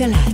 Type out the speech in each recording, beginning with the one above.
Alcalá.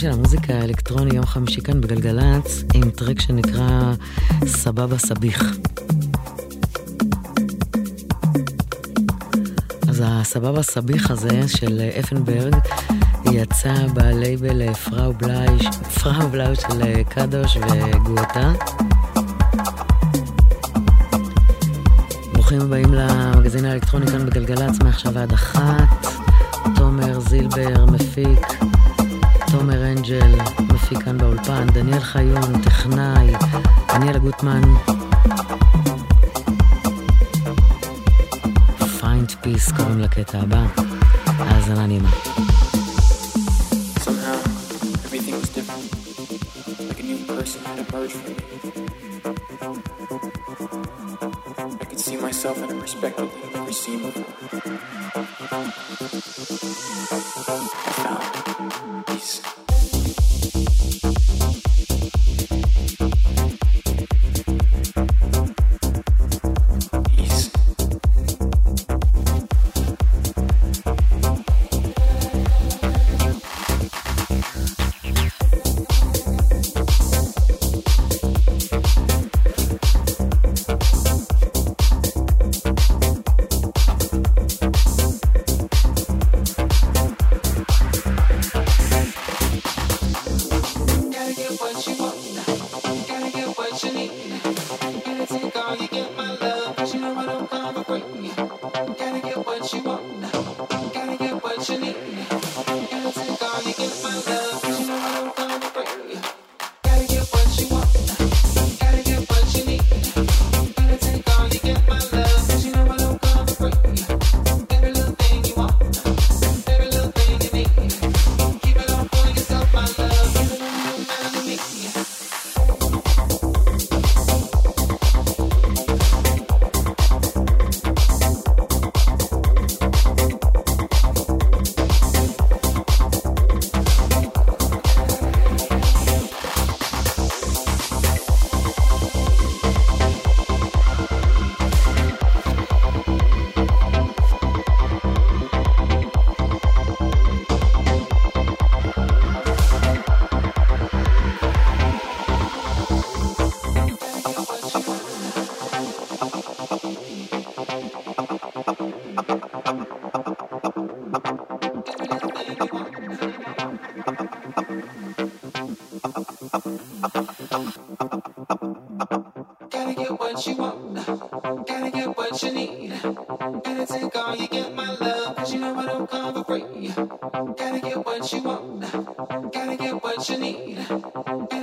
של המוזיקה האלקטרוני יום חמישי כאן בגלגלצ עם טרק שנקרא סבבה סביח. אז הסבבה סביח הזה של אפנברג יצא בלייבל פראו בלאי, פראו בלאי של קדוש וגואטה. ברוכים הבאים למגזין האלקטרוני כאן בגלגלצ, מעכשיו עד אחת. תומר זילבר מפיק, תומר אנג'ל מפיק כאן באולפן, דניאל חיון, טכנאי, דניאל גוטמן. Find Peace קוראים לקטע הבא, האזנה נעימה. myself in a perspective that I've never seen before. what you want, gotta get what you need.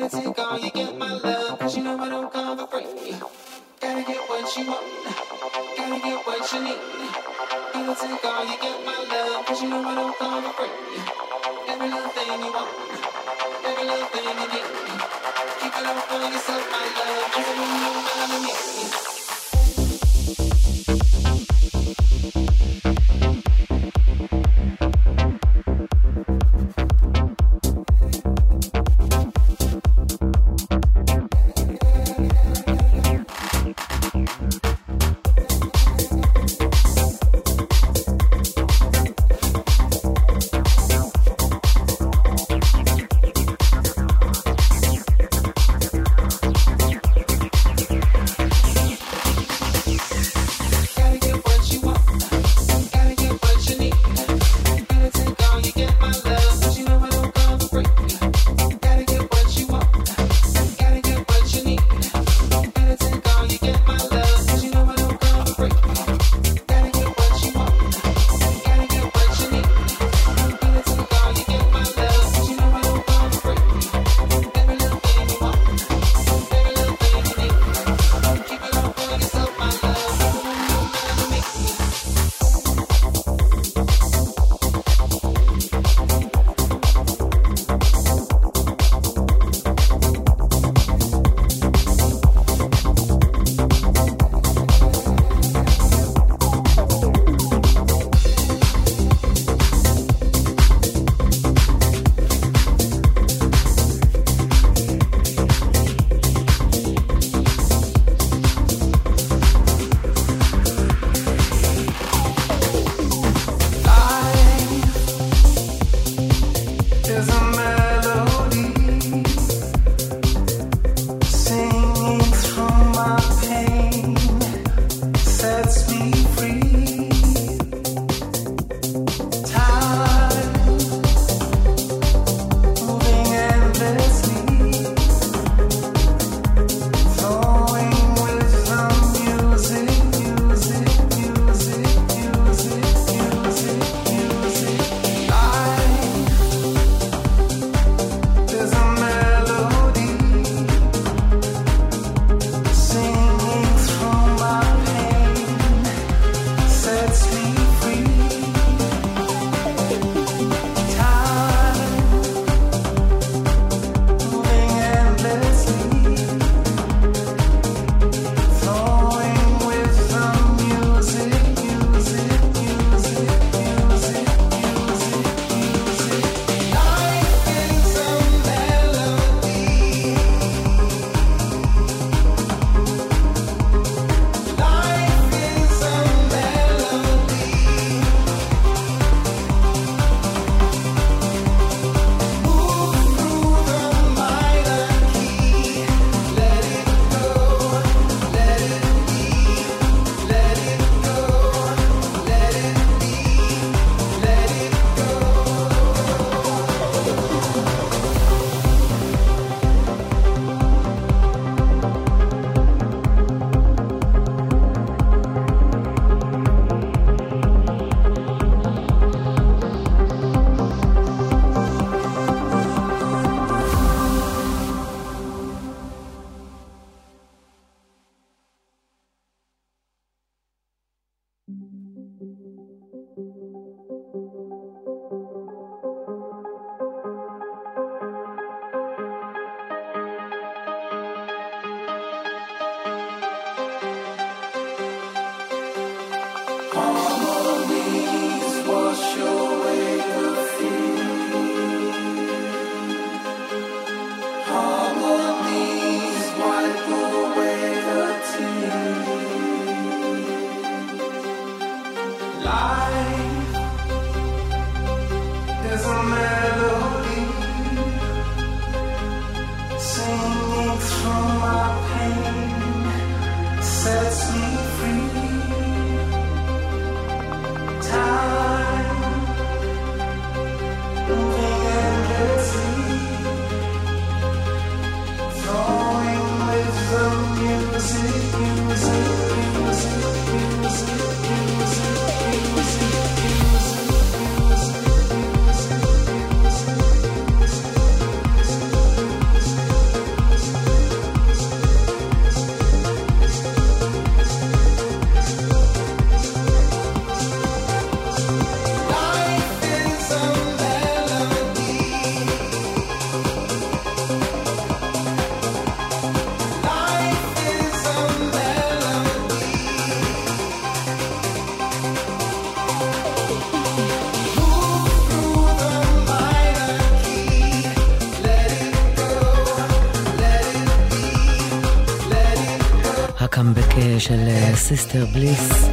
Sister אה, Bliss.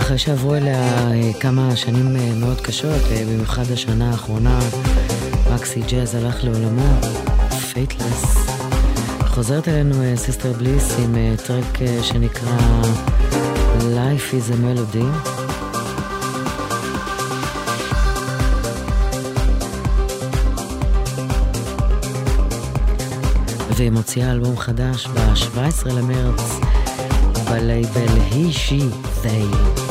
אחרי שעברו עליה אה, כמה שנים אה, מאוד קשות, במיוחד השנה האחרונה, Maxi Jazz הלך לעולמו, Faithless. חוזרת אלינו Sister Bliss עם track שנקרא Life is a Melody. והיא מוציאה אלבום חדש ב-17 למרץ בלייבל היא, שי, they.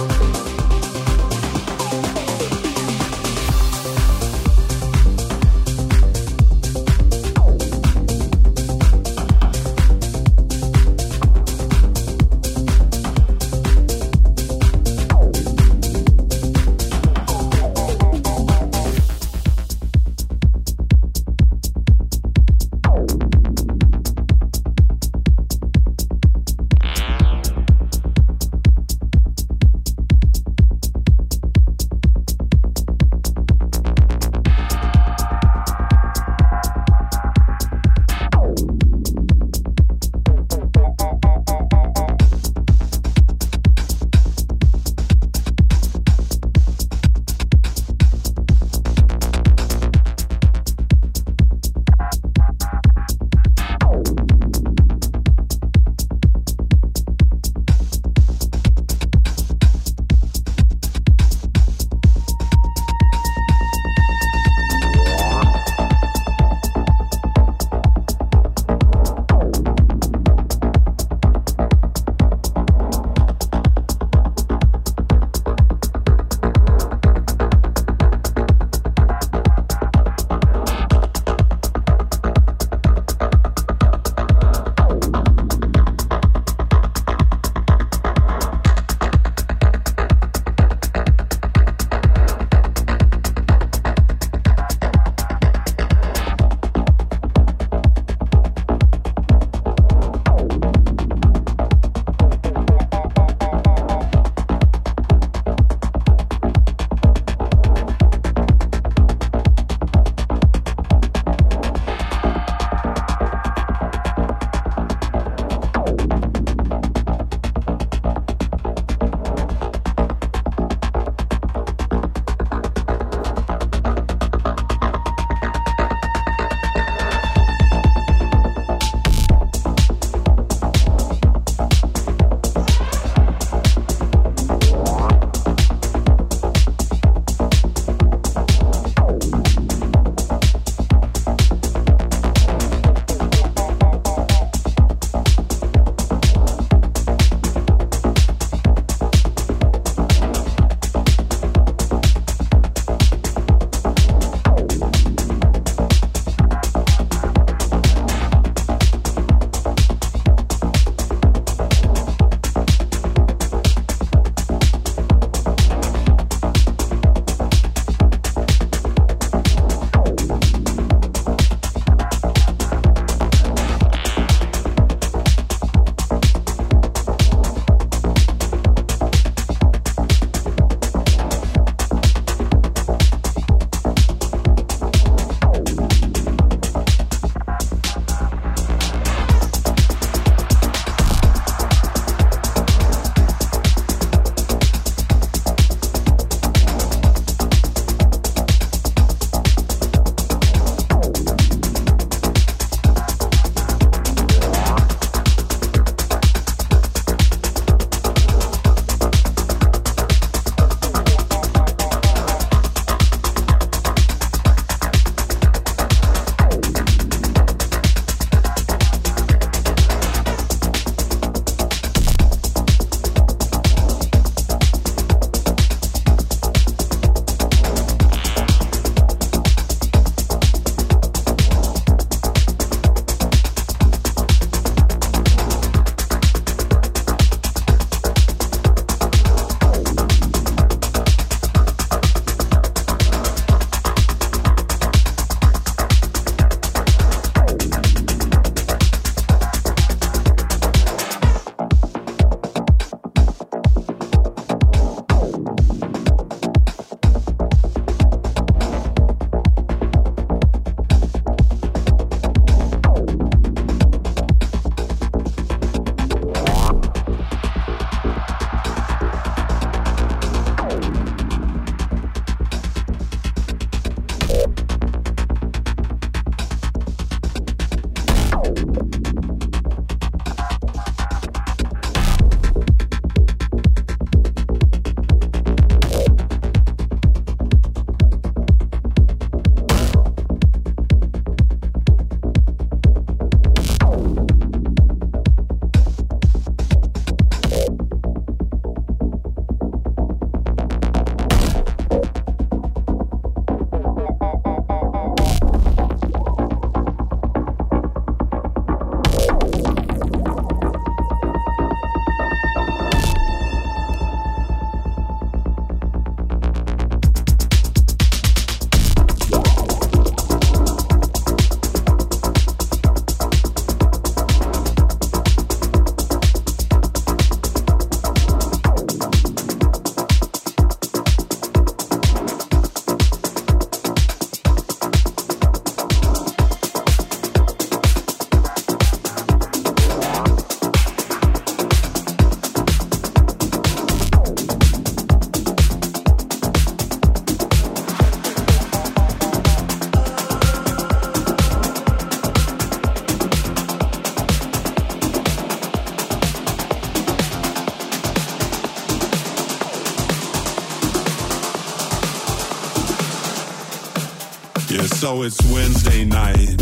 So it's Wednesday night,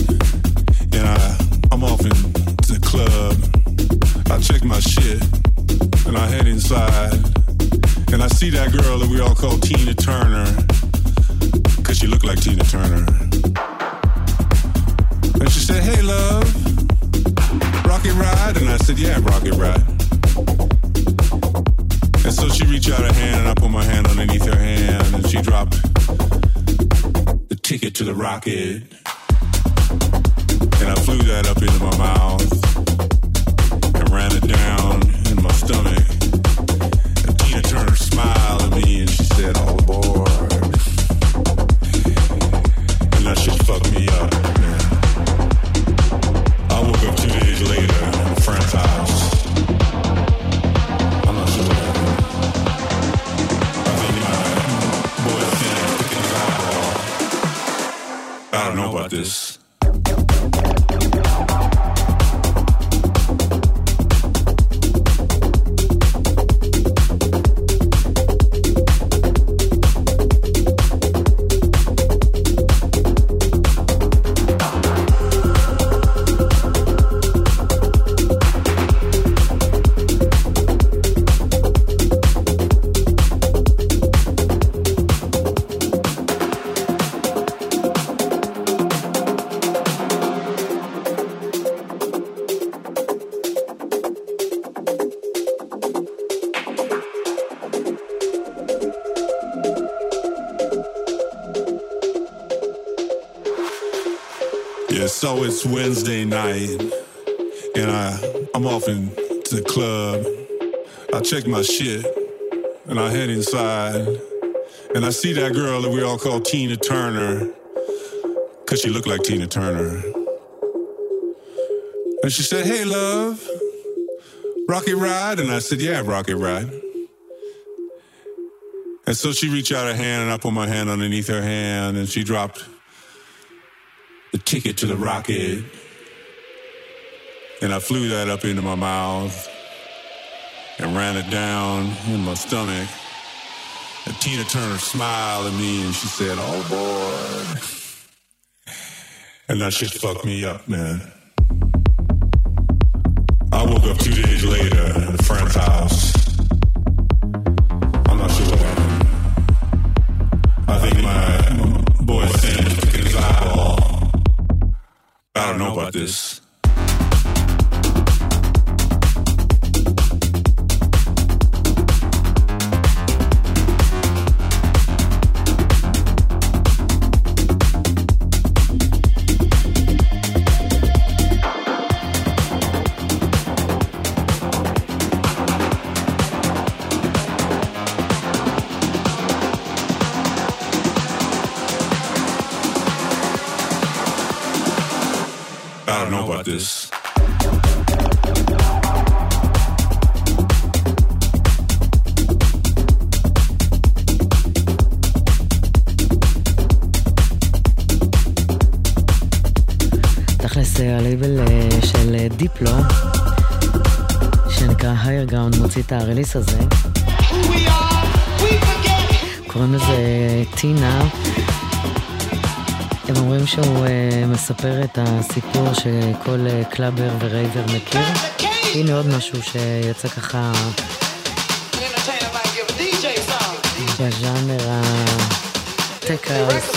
Tschüss. Check my shit, and I head inside, and I see that girl that we all call Tina Turner, cause she looked like Tina Turner. And she said, "Hey, love, rocket ride?" And I said, "Yeah, rocket ride." And so she reached out her hand, and I put my hand underneath her hand, and she dropped the ticket to the rocket. And I flew that up into my mouth ran it down in my stomach. And Tina Turner smiled at me and she said, Oh boy. And that shit fucked me up, man. I woke up two days later in a friend's house. אומרים שהוא אה, מספר את הסיפור שכל אה, clubber ו raver מכיר. הנה עוד משהו שיצא ככה בז'אנר ה tech house.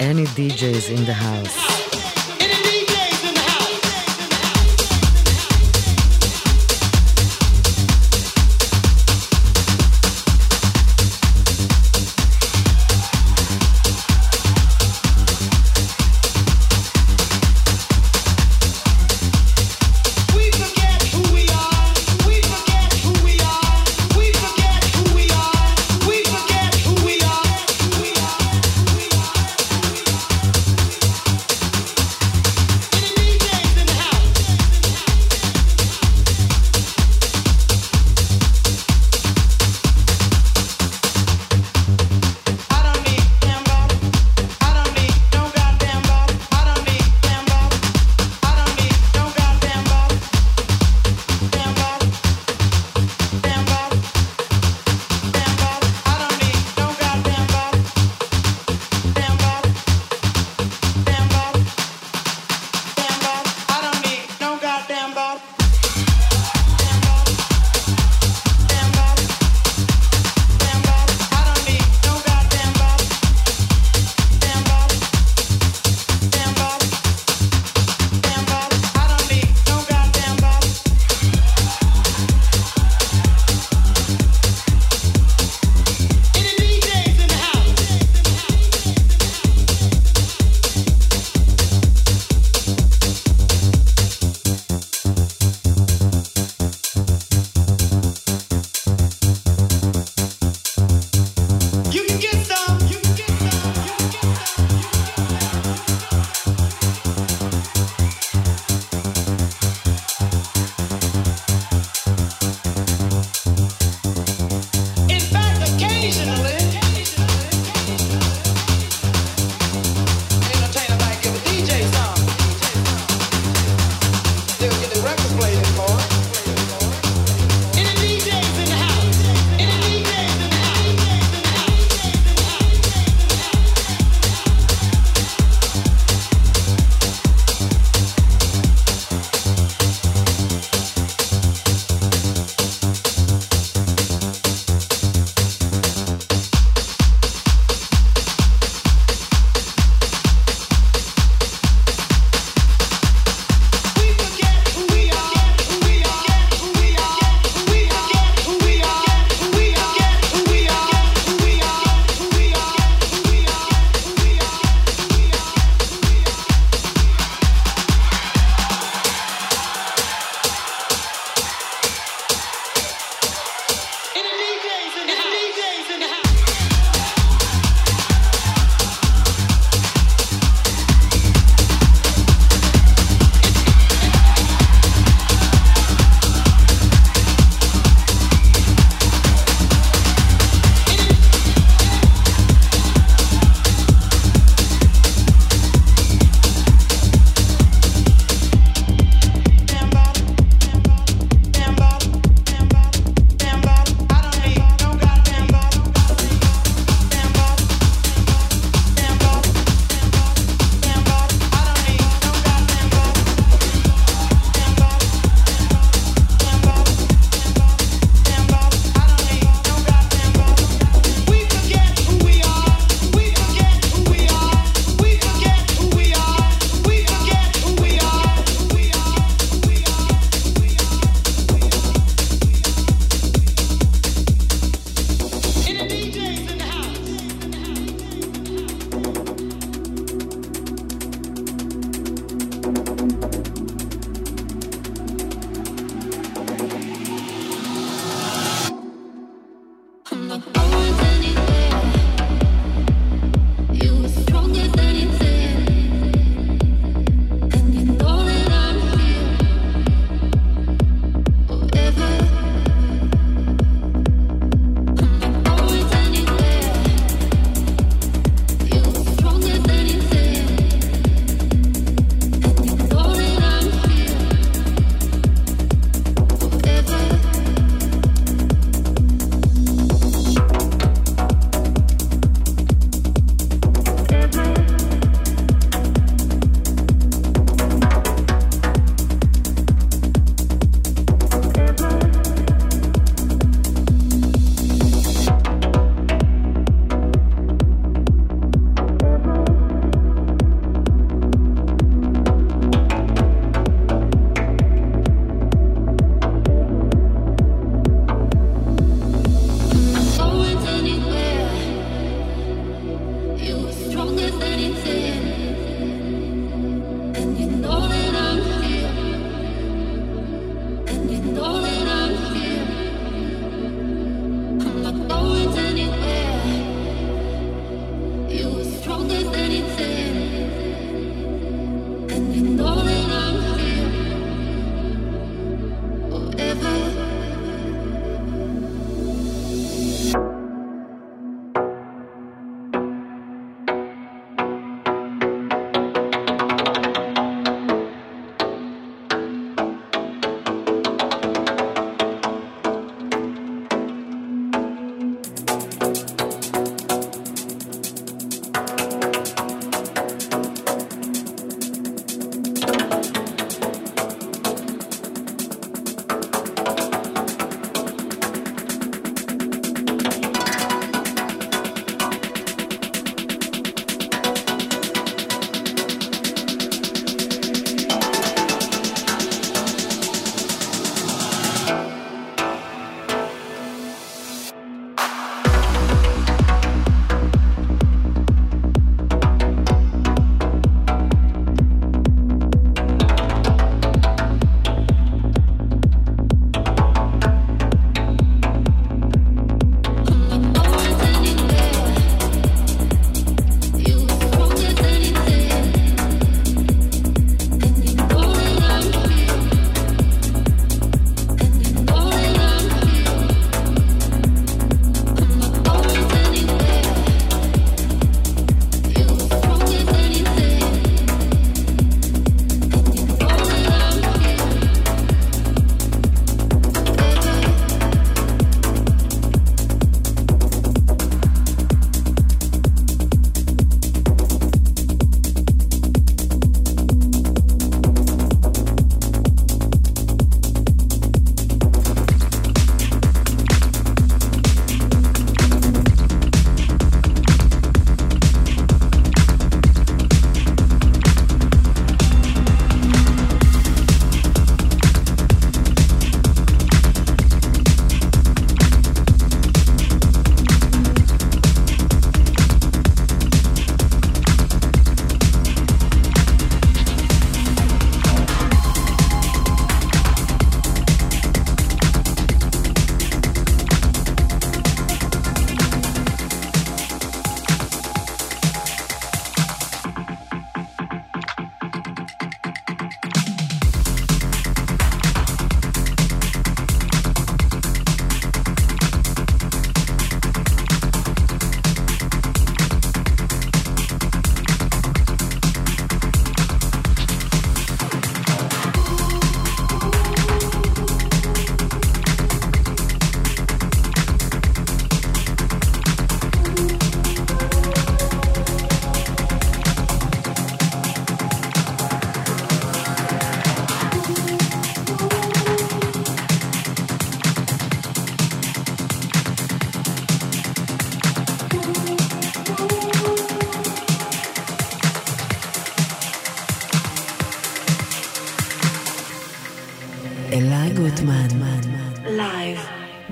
Any DJs in the house.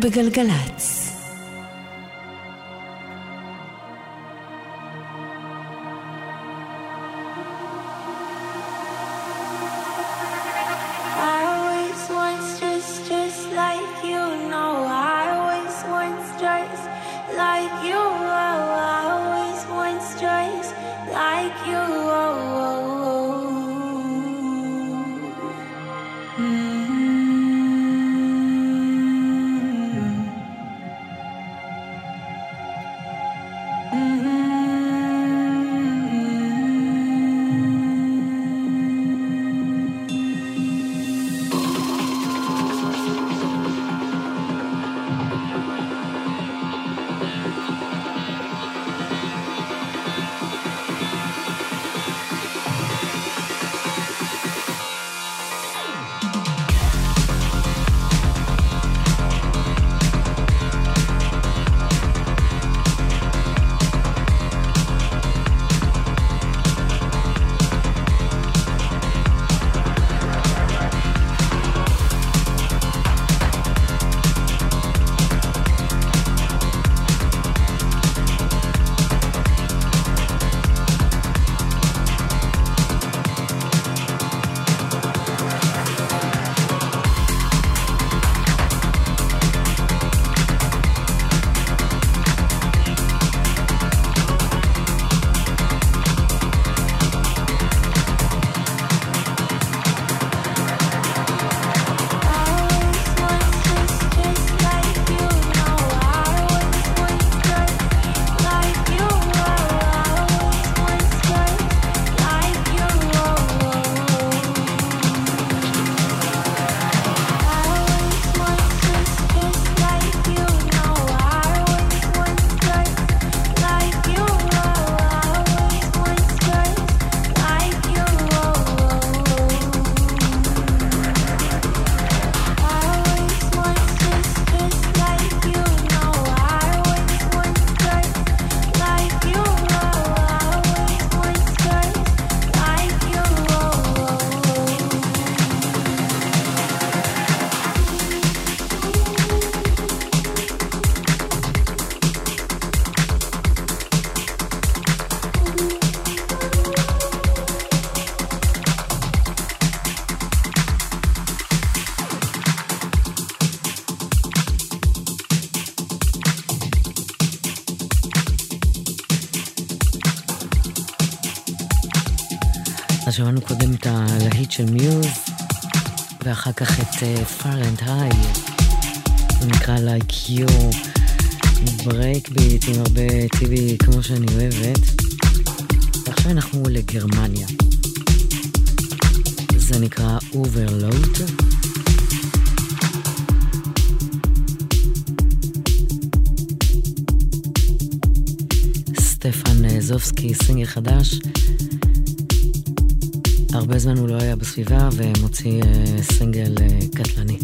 בגלגלצ. של Muse, ואחר כך את Far and High, זה נקרא Like You, breakbeat עם הרבה TB כמו שאני אוהבת. ועכשיו אנחנו לגרמניה. זה נקרא Overload. סטפן זובסקי, סינגל חדש. הרבה זמן הוא לא היה בסביבה ומוציא אה, סינגל אה, קטלני.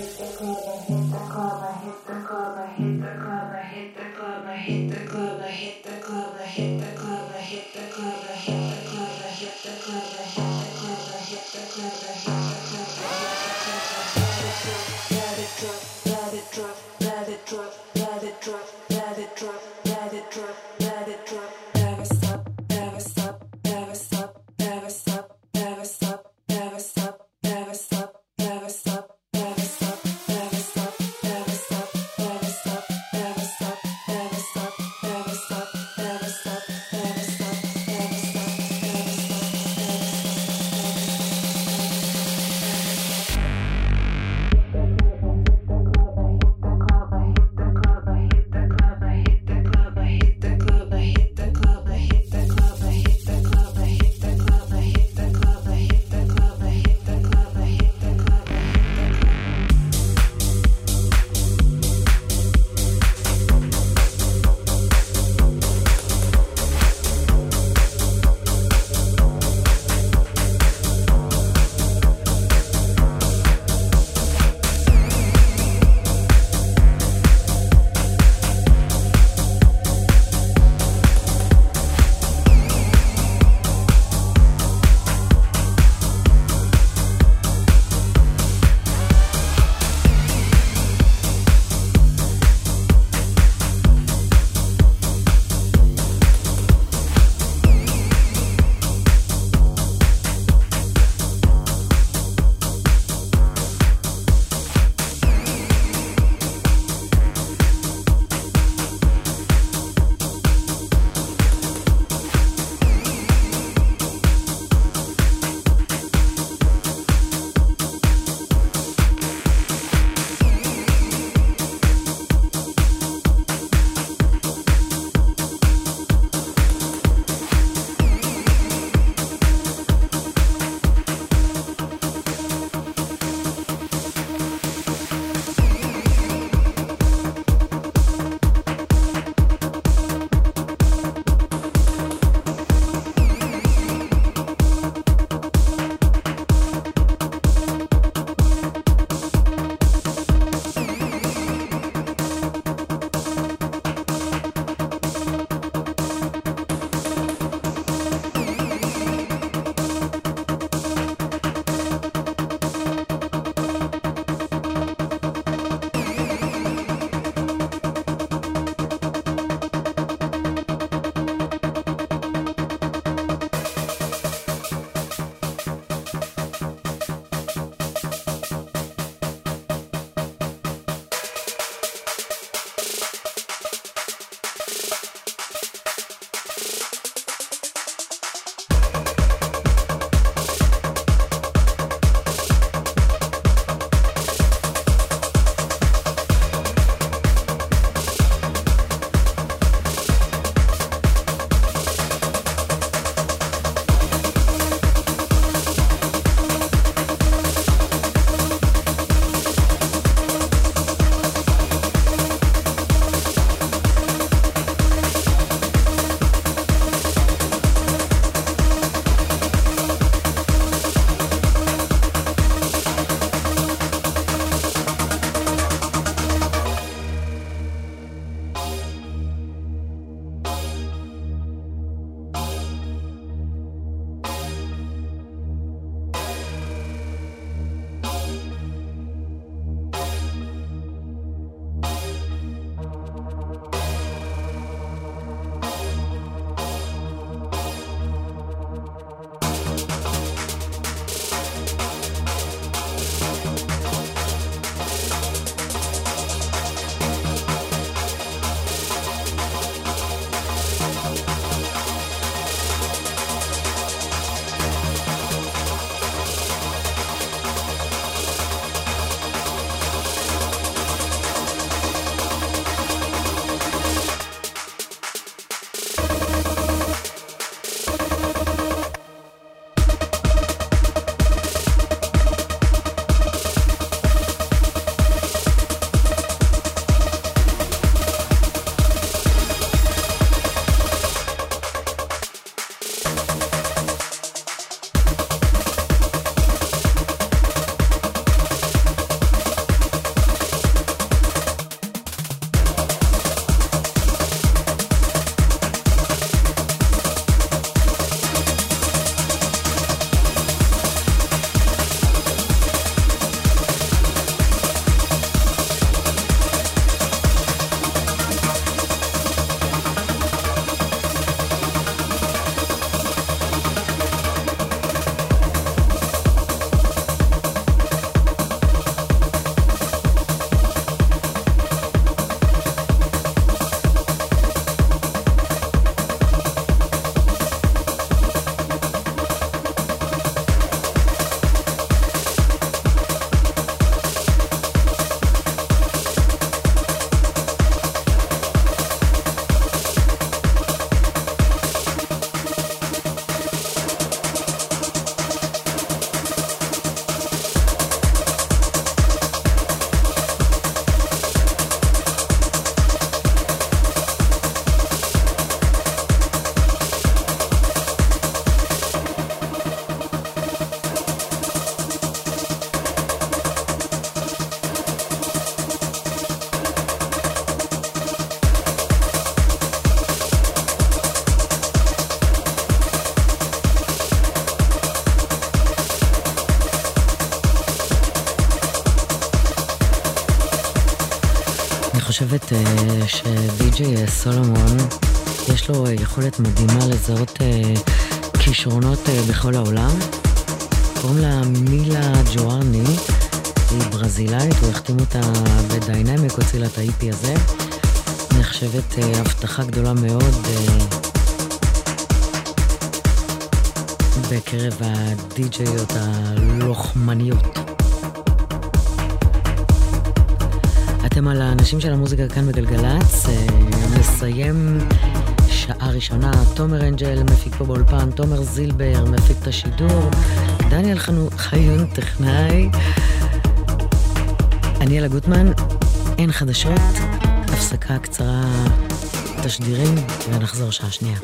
ヘッドコーナーヘッドコーナーヘッドコーナー שדי.ג'יי סולומון, יש לו uh, יכולת מדהימה לזהות uh, כישרונות בכל העולם. קוראים לה מילה ג'וארני, היא ברזילאית, הוא החתים אותה בדיינמיק, הוציא לה את ה-IP הזה. נחשבת הבטחה גדולה מאוד בקרב הדי-ג'יות הלוחמניות. האנשים של המוזיקה כאן בגלגלצ. אה, נסיים שעה ראשונה, תומר אנג'ל מפיק פה באולפן, תומר זילבר מפיק את השידור, דניאל חיון טכנאי, אני אלה גוטמן, אין חדשות, הפסקה קצרה תשדירים ונחזור שעה שנייה.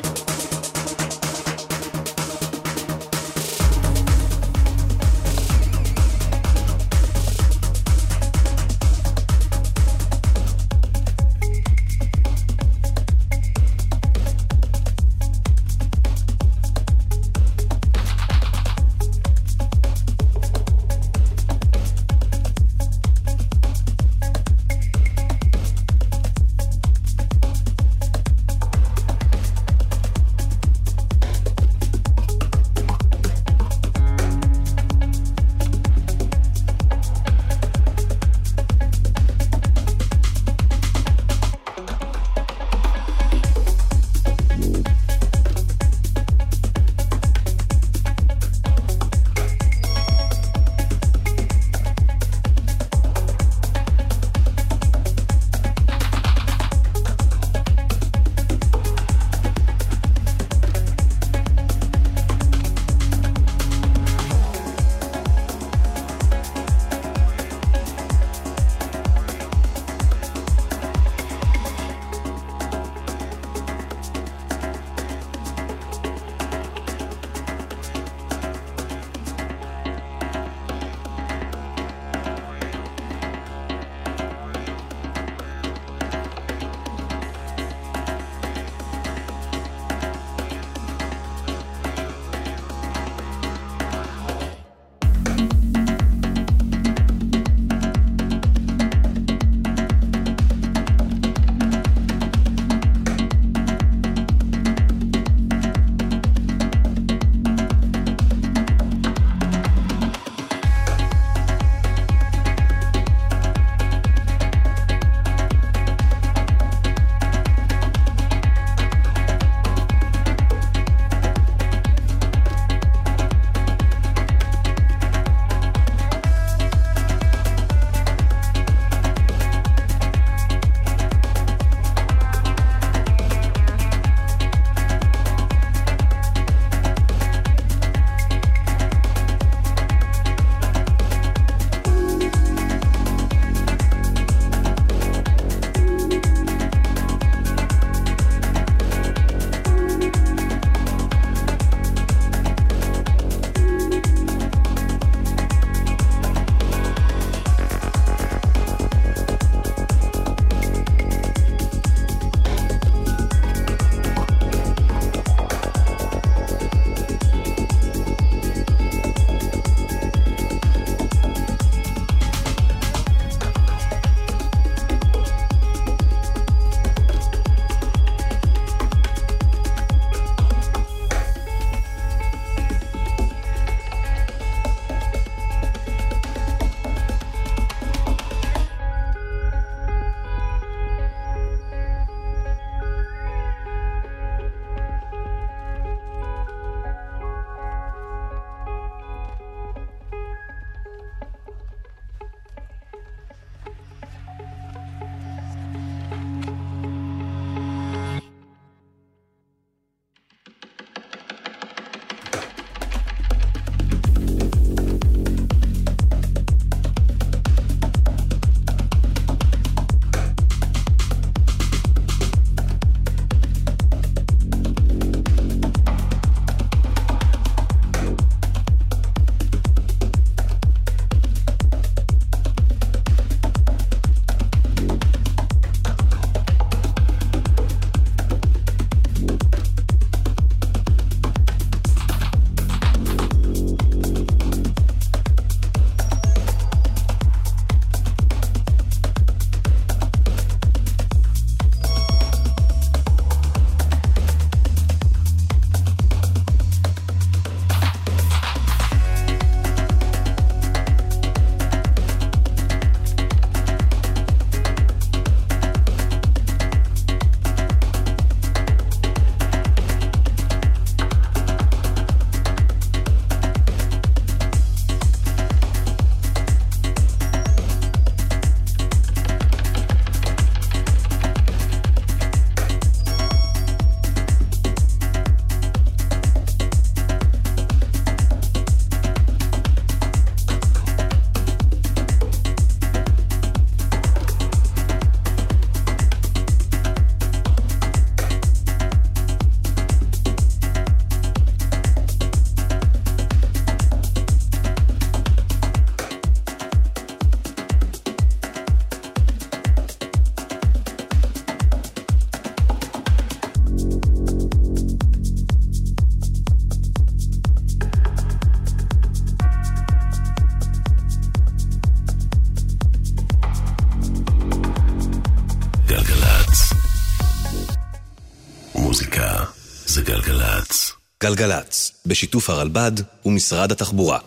גלגלצ, בשיתוף הרלב"ד ומשרד התחבורה.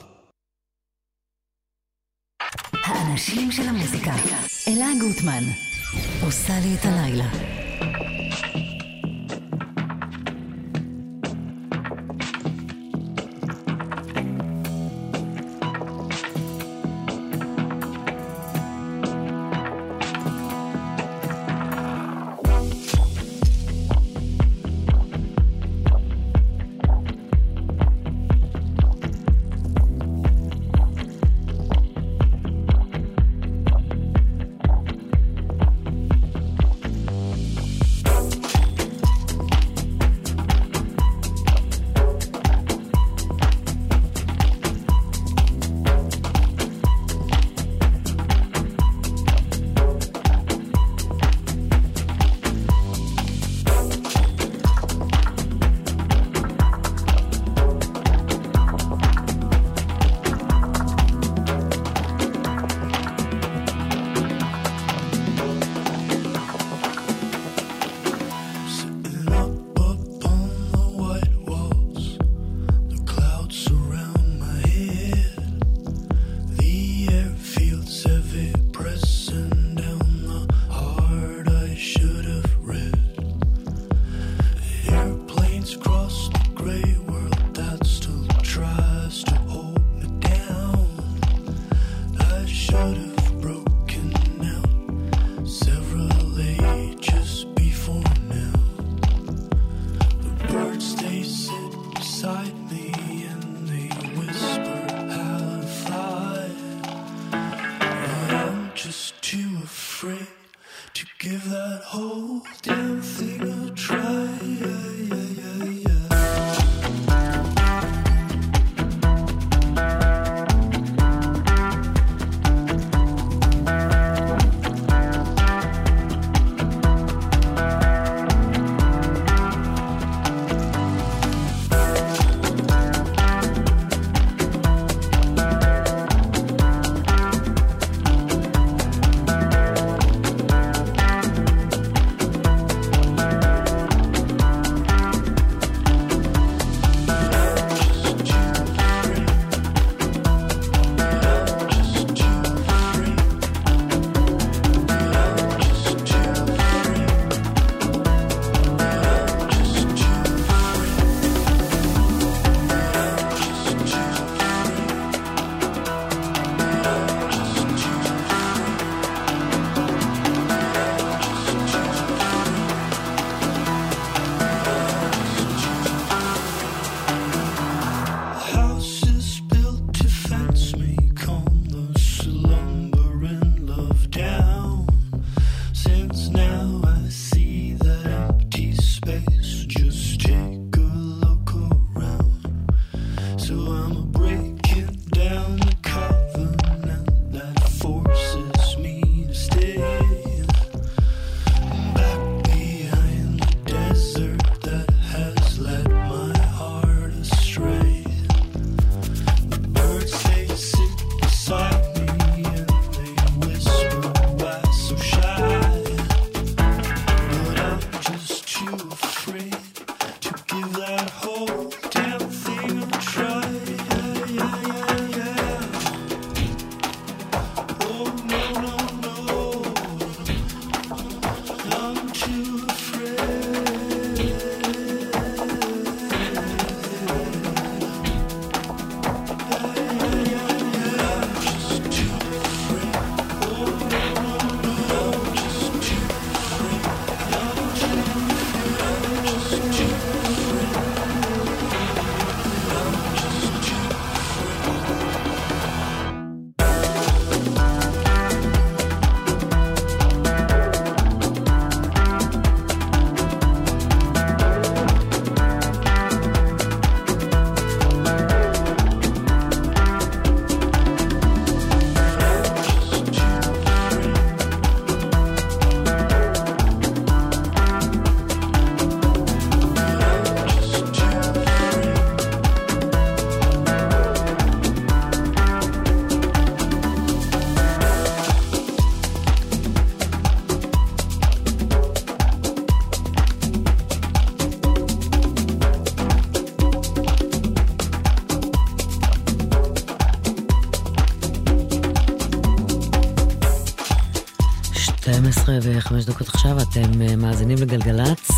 12 ו-5 דקות עכשיו, אתם אה, מאזינים לגלגלצ.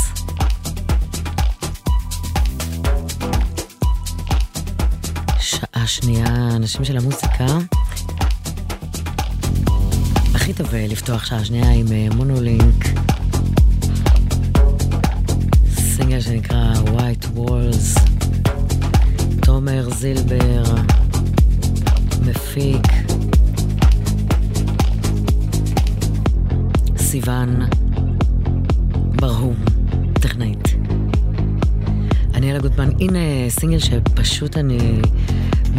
שעה שנייה, אנשים של המוזיקה. הכי טוב אה, לפתוח שעה שנייה עם אה, מונולינק. סינגל שפשוט אני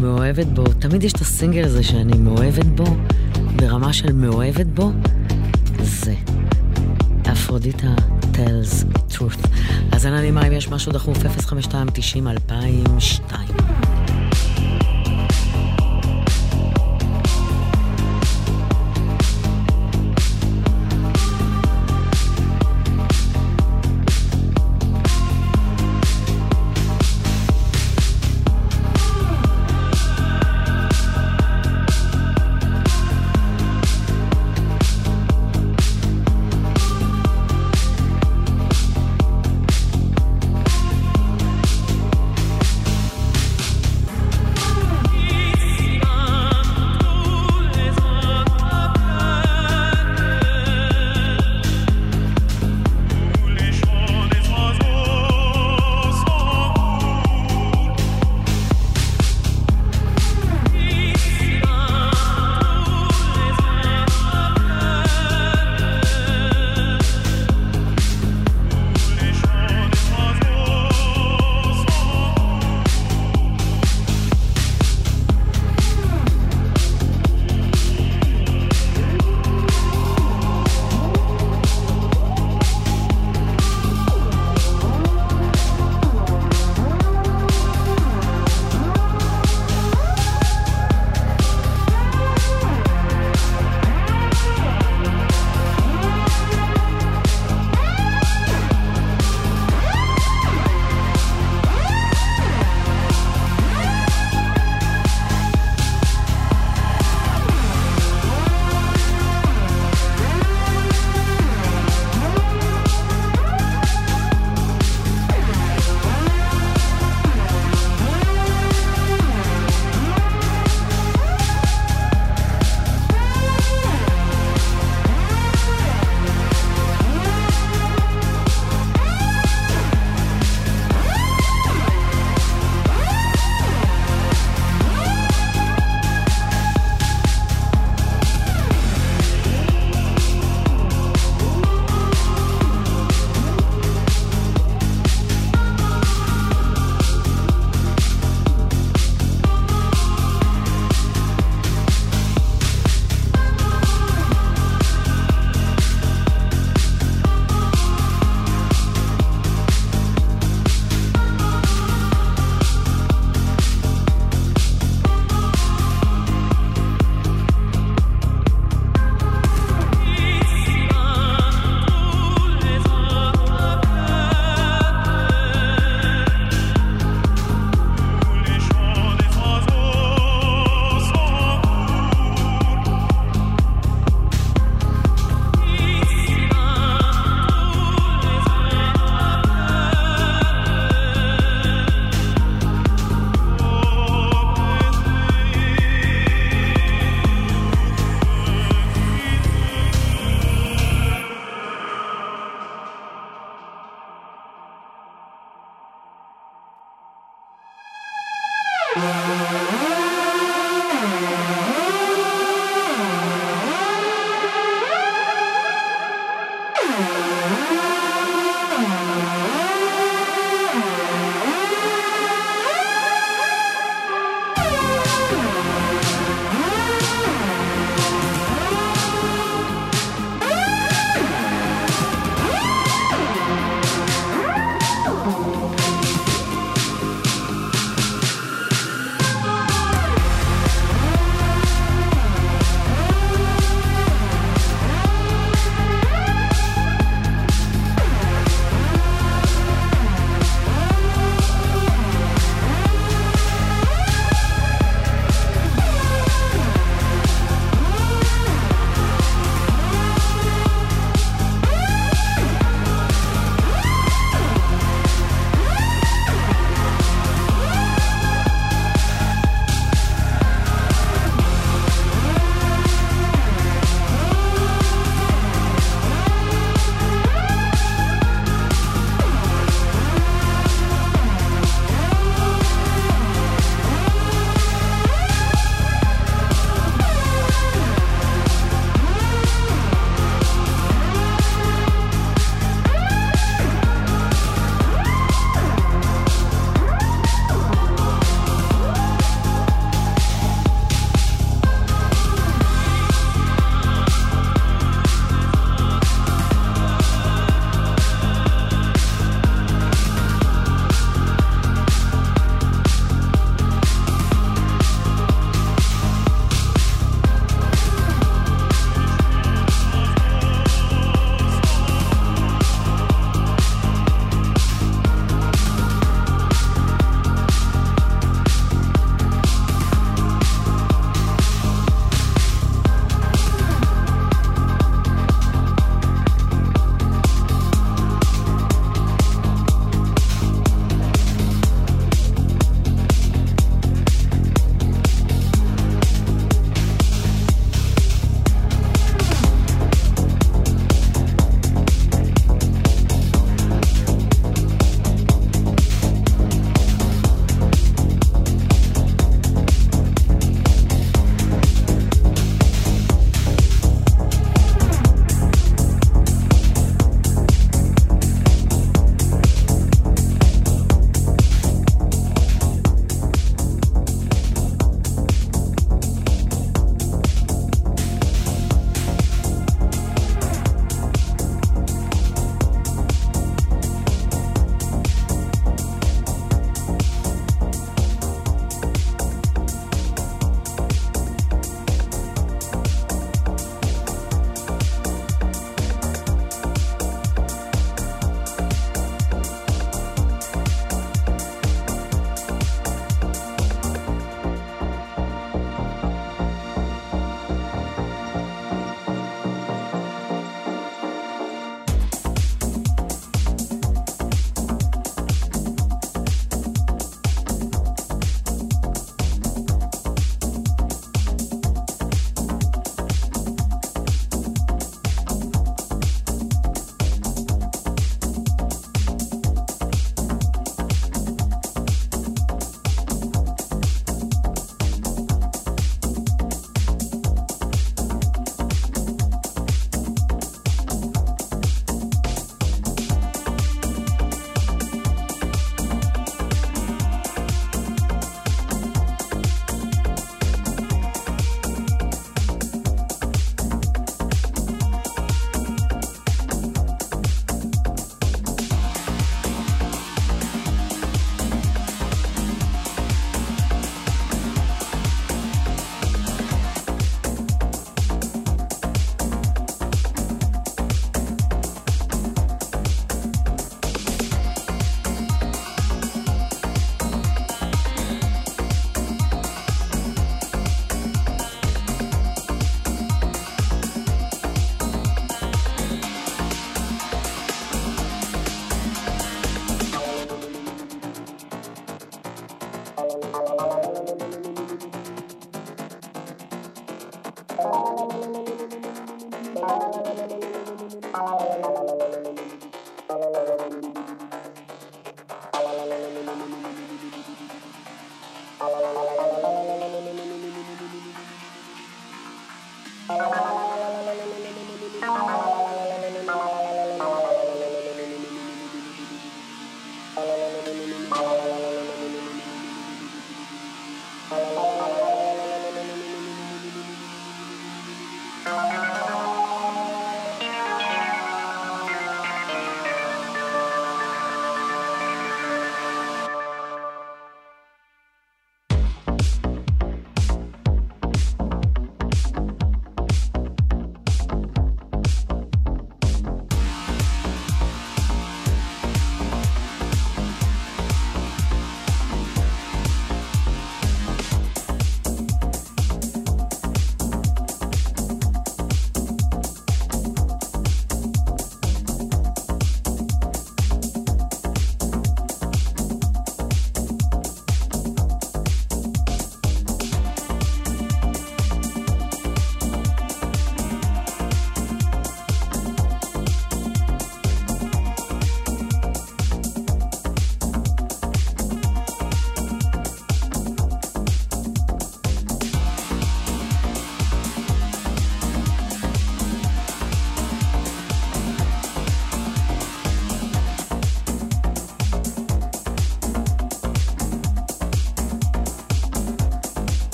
מאוהבת בו, תמיד יש את הסינגל הזה שאני מאוהבת בו, ברמה של מאוהבת בו, זה. אפרודיטה tells truth. אז אין לי מה אם יש משהו דחוף, 052 90 2002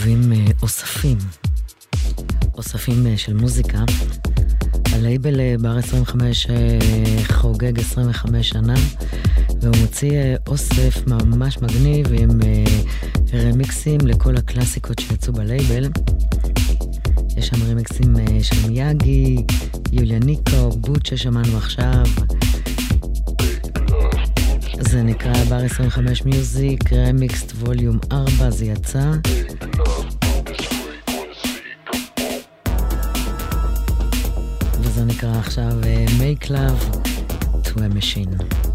אוהבים אה, אוספים, אוספים אה, של מוזיקה. הלייבל אה, בר 25 אה, חוגג 25 שנה, והוא מוציא אוסף ממש מגניב עם רמיקסים לכל הקלאסיקות שיצאו בלייבל. יש שם רמיקסים של מיאגי, יוליה ניקו, בוט ששמענו עכשיו. זה נקרא בר 25 מיוזיק, רמיקסט ווליום 4, זה יצא. עכשיו אה, Make Love to a Machine.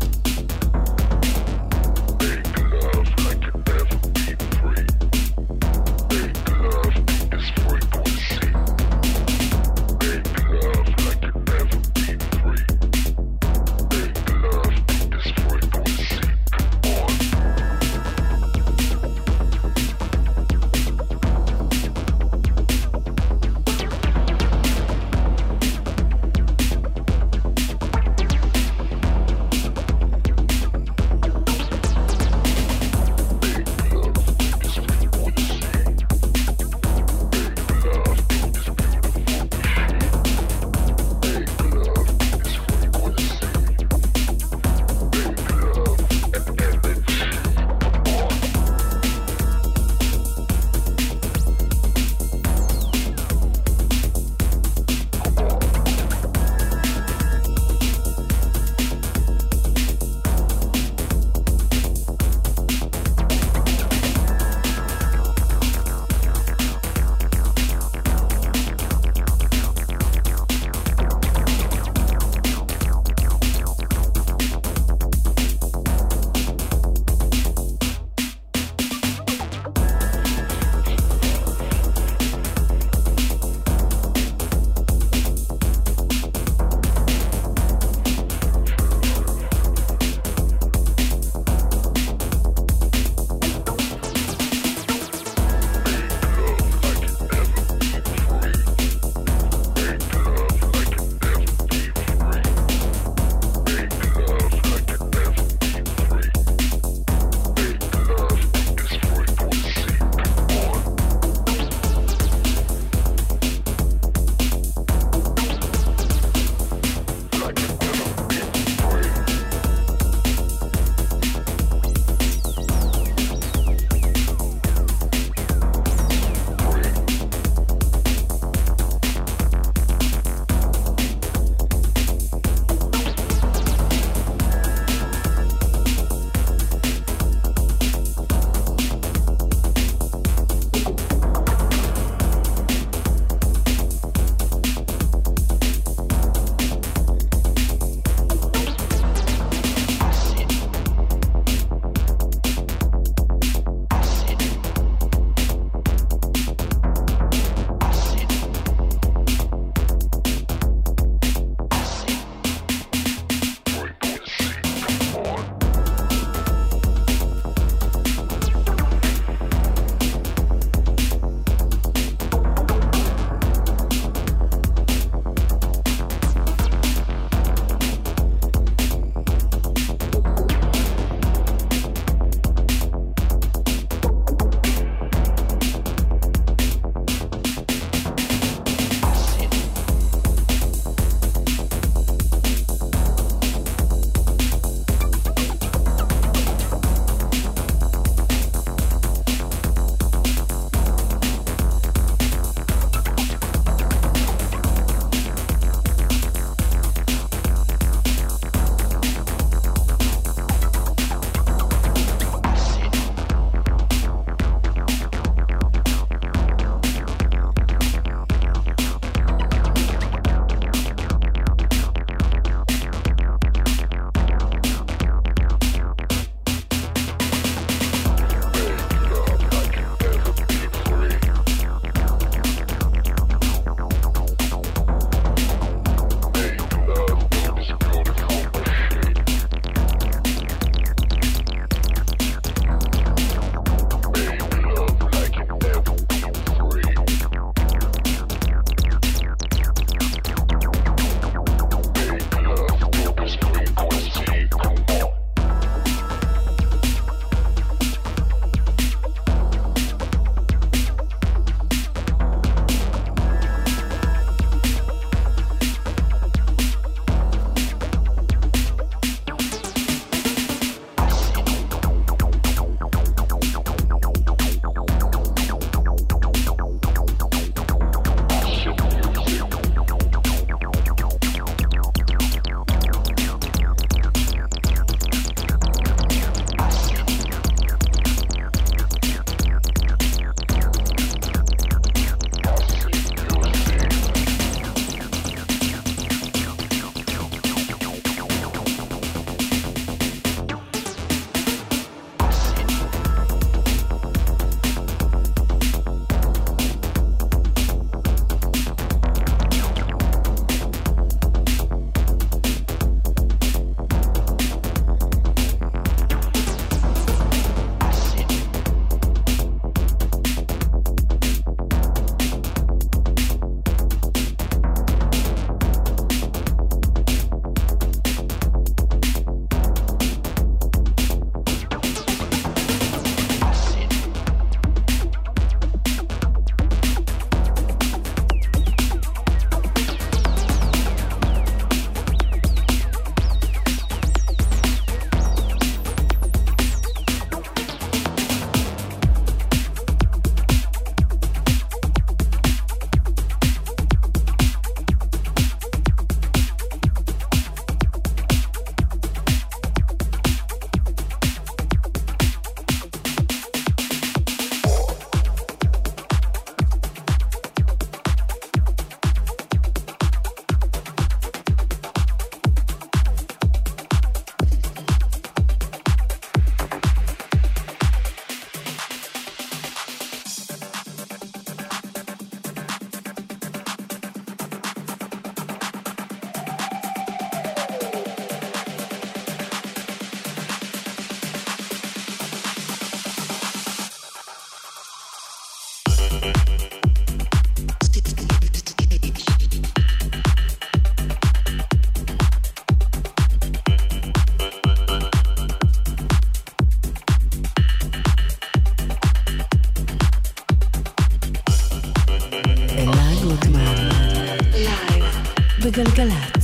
גלגלצ.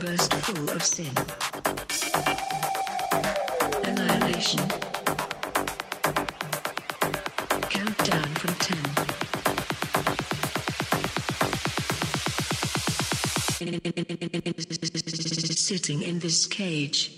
Burst full of sin. Annihilation. Countdown from 10. Sitting in this cage.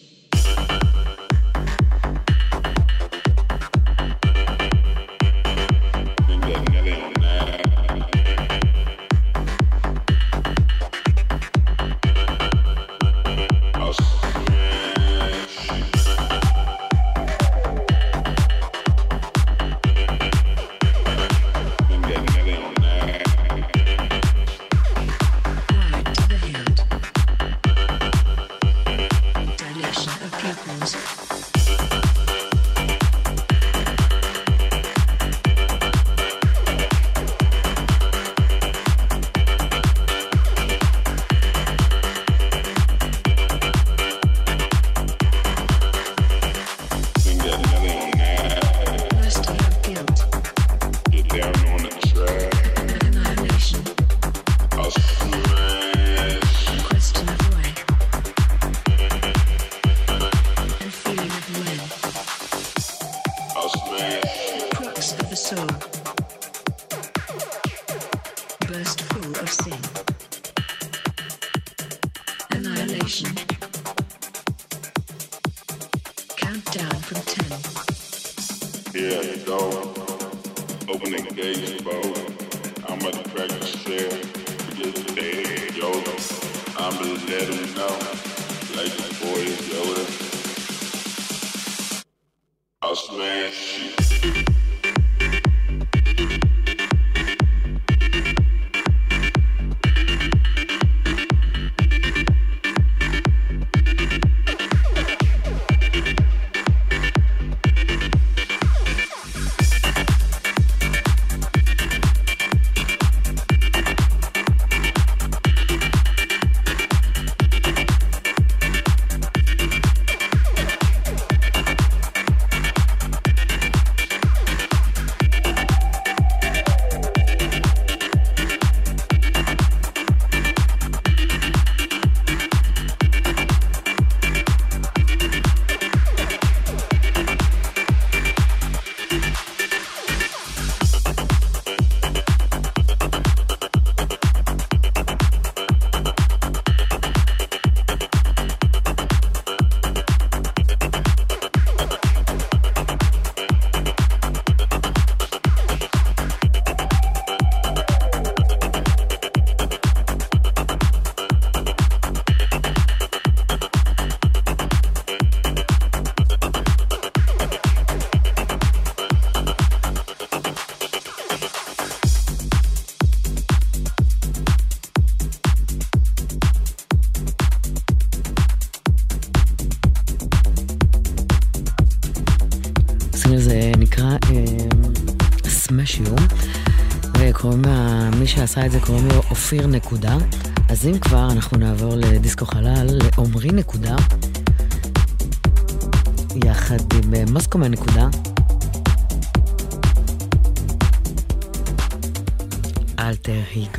שעשה את זה קוראים לו אופיר נקודה. אז אם כבר, אנחנו נעבור לדיסקו חלל, לעומרי נקודה, יחד עם אה, מוסקומן נקודה. אלתר he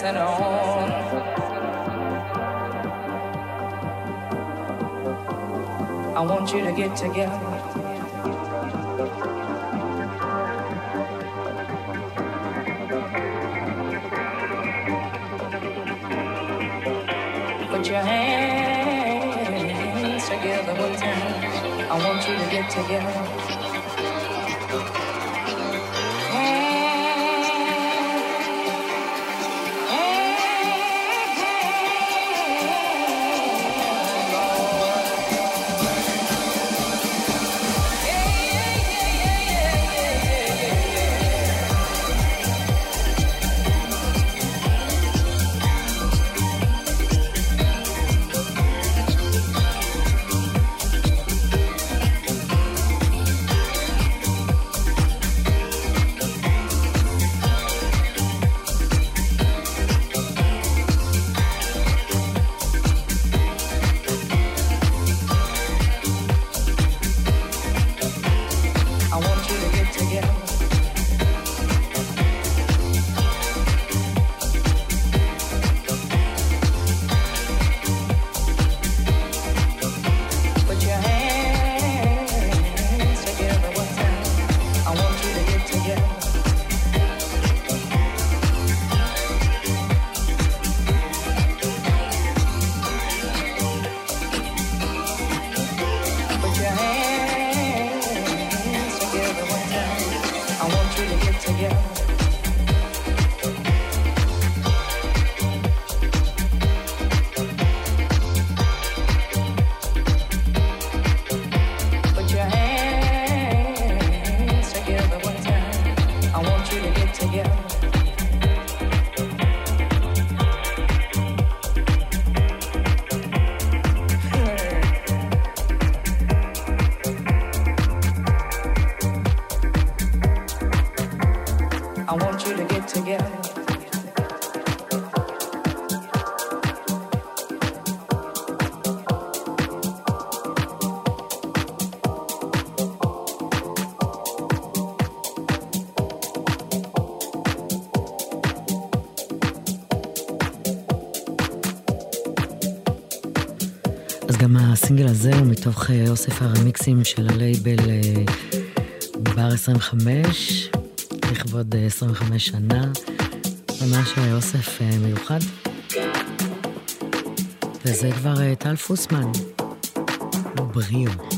dancing on. I want you to get together. הסינגל הזה הוא מתוך אה, אוסף הרמיקסים של הלייבל אה, בר 25, לכבוד אה, 25 שנה, ממש אוסף מיוחד. וזה כבר טל פוסמן, בריאו.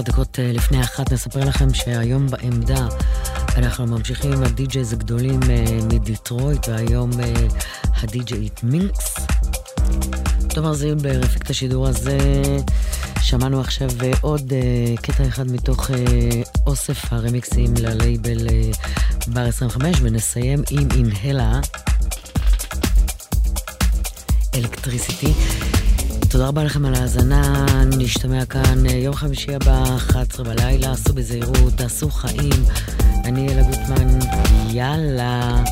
ארבע דקות אה, לפני אחת נספר לכם שהיום בעמדה אנחנו ממשיכים עם הדי-ג'ייז הגדולים אה, מדיטרויט, והיום אה, הדי-ג'יית מינקס. תומר זילבר הפיק את השידור הזה. שמענו עכשיו עוד קטע אחד מתוך אוסף הרמיקסים ללייבל בר 25, ונסיים עם אינהלה, אלקטריסיטי. תודה רבה לכם על ההאזנה, נשתמע כאן אה, יום חמישי הבא, 11 בלילה, עשו בזהירות, תעשו חיים. אני אלה גוטמן, יאללה.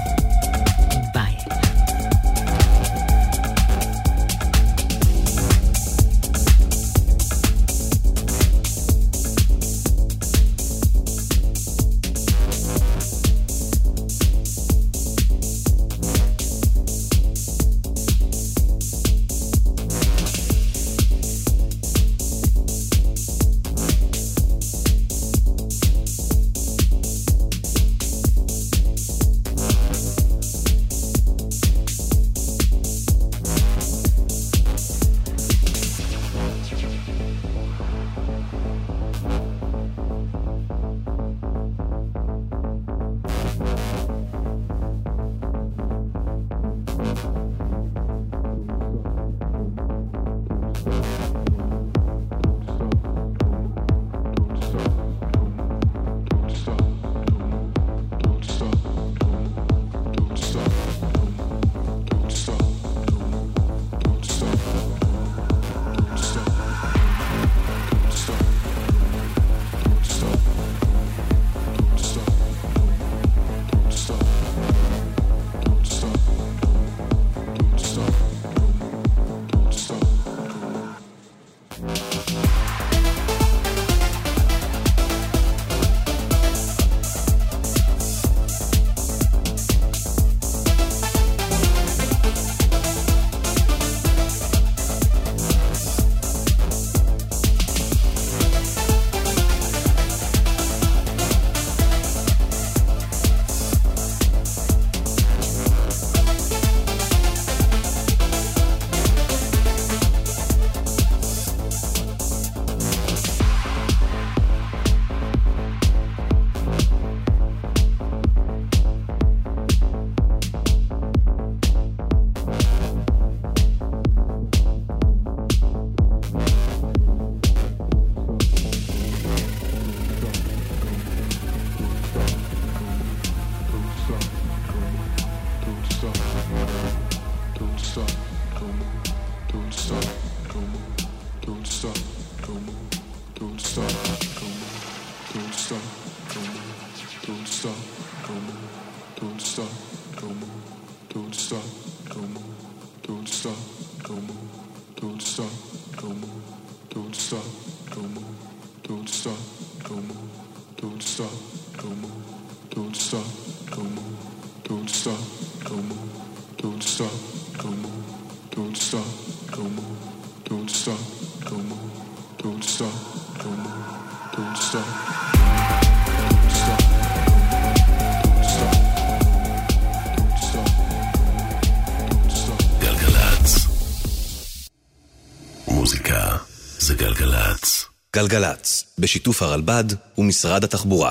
גלגלצ, בשיתוף הרלב"ד ומשרד התחבורה.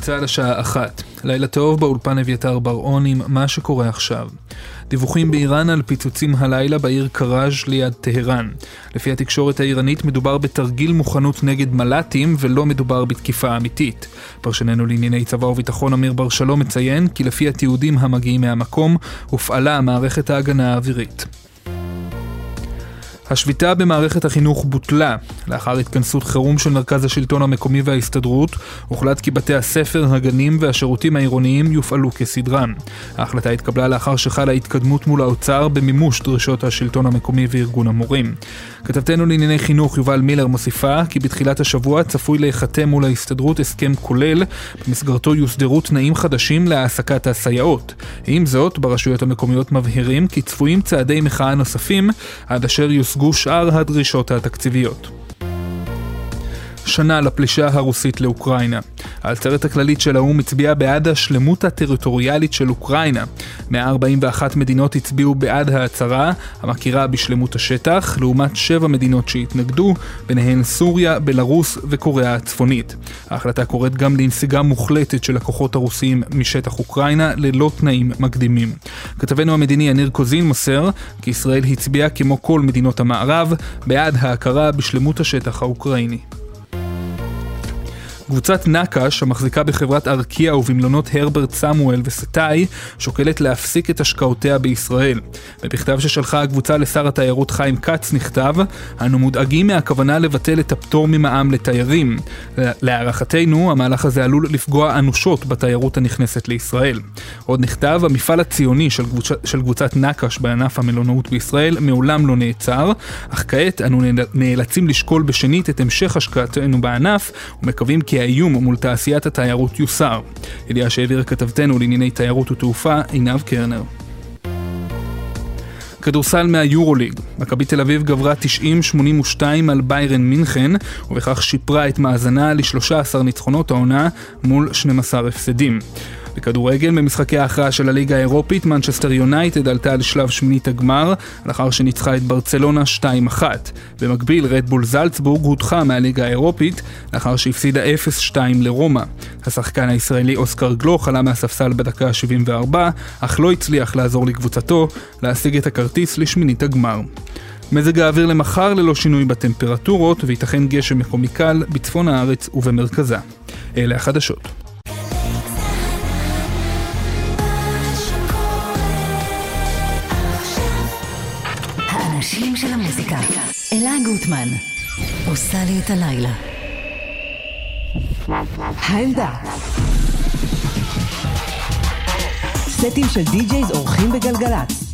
צה"ל השעה אחת. לילה טוב באולפן אביתר בר-און עם מה שקורה עכשיו. דיווחים באיראן על פיצוצים הלילה בעיר קראז' ליד טהרן. לפי התקשורת האיראנית מדובר בתרגיל מוכנות נגד מל"טים ולא מדובר בתקיפה אמיתית. פרשננו לענייני צבא וביטחון אמיר בר שלום מציין כי לפי התיעודים המגיעים מהמקום הופעלה מערכת ההגנה האווירית. השביתה במערכת החינוך בוטלה. לאחר התכנסות חירום של מרכז השלטון המקומי וההסתדרות, הוחלט כי בתי הספר, הגנים והשירותים העירוניים יופעלו כסדרם. ההחלטה התקבלה לאחר שחלה התקדמות מול האוצר במימוש דרישות השלטון המקומי וארגון המורים. כתבתנו לענייני חינוך יובל מילר מוסיפה כי בתחילת השבוע צפוי להיחתם מול ההסתדרות הסכם כולל, במסגרתו יוסדרו תנאים חדשים להעסקת הסייעות. עם זאת, ברשויות המקומיות מבהירים כי צפויים צעדי מחאה נוספים עד אשר יוסגרו שאר הדרישות התקציביות. שנה לפלישה הרוסית לאוקראינה. העצרת הכללית של האו"ם הצביעה בעד השלמות הטריטוריאלית של אוקראינה. 141 מדינות הצביעו בעד ההצהרה, המכירה בשלמות השטח, לעומת שבע מדינות שהתנגדו, ביניהן סוריה, בלרוס וקוריאה הצפונית. ההחלטה קוראת גם לנסיגה מוחלטת של הכוחות הרוסיים משטח אוקראינה ללא תנאים מקדימים. כתבנו המדיני יניר קוזין מוסר כי ישראל הצביעה כמו כל מדינות המערב בעד ההכרה בשלמות השטח האוקראיני. קבוצת נקש, המחזיקה בחברת ארקיע ובמלונות הרברט סמואל וסטאי, שוקלת להפסיק את השקעותיה בישראל. במכתב ששלחה הקבוצה לשר התיירות חיים כץ נכתב, אנו מודאגים מהכוונה לבטל את הפטור ממע"מ לתיירים. להערכתנו, המהלך הזה עלול לפגוע אנושות בתיירות הנכנסת לישראל. עוד נכתב, המפעל הציוני של, קבוצ... של קבוצת נקש בענף המלונאות בישראל מעולם לא נעצר, אך כעת אנו נאלצים לשקול בשנית את המשך השקעתנו בענף, ומקווים כי האיום מול תעשיית התיירות יוסר. ידיעה שהעבירה כתבתנו לענייני תיירות ותעופה, עינב קרנר. כדורסל מהיורוליג, מכבי תל אביב גברה 90-82 על ביירן מינכן, ובכך שיפרה את מאזנה ל-13 ניצחונות העונה מול 12 הפסדים. בכדורגל, במשחקי ההכרעה של הליגה האירופית, מנצ'סטר יונייטד עלתה לשלב שמינית הגמר, לאחר שניצחה את ברצלונה 2-1. במקביל, רדבול זלצבורג הודחה מהליגה האירופית, לאחר שהפסידה 0-2 לרומא. השחקן הישראלי אוסקר גלוך עלה מהספסל בדקה ה-74, אך לא הצליח לעזור לקבוצתו להשיג את הכרטיס לשמינית הגמר. מזג האוויר למחר ללא שינוי בטמפרטורות, וייתכן גשם מקומי קל בצפון הארץ ובמרכזה. אלה החדשות. גוטמן. עושה לי את הלילה. העמדה. סטים של די-ג'ייז אורחים בגלגלצ.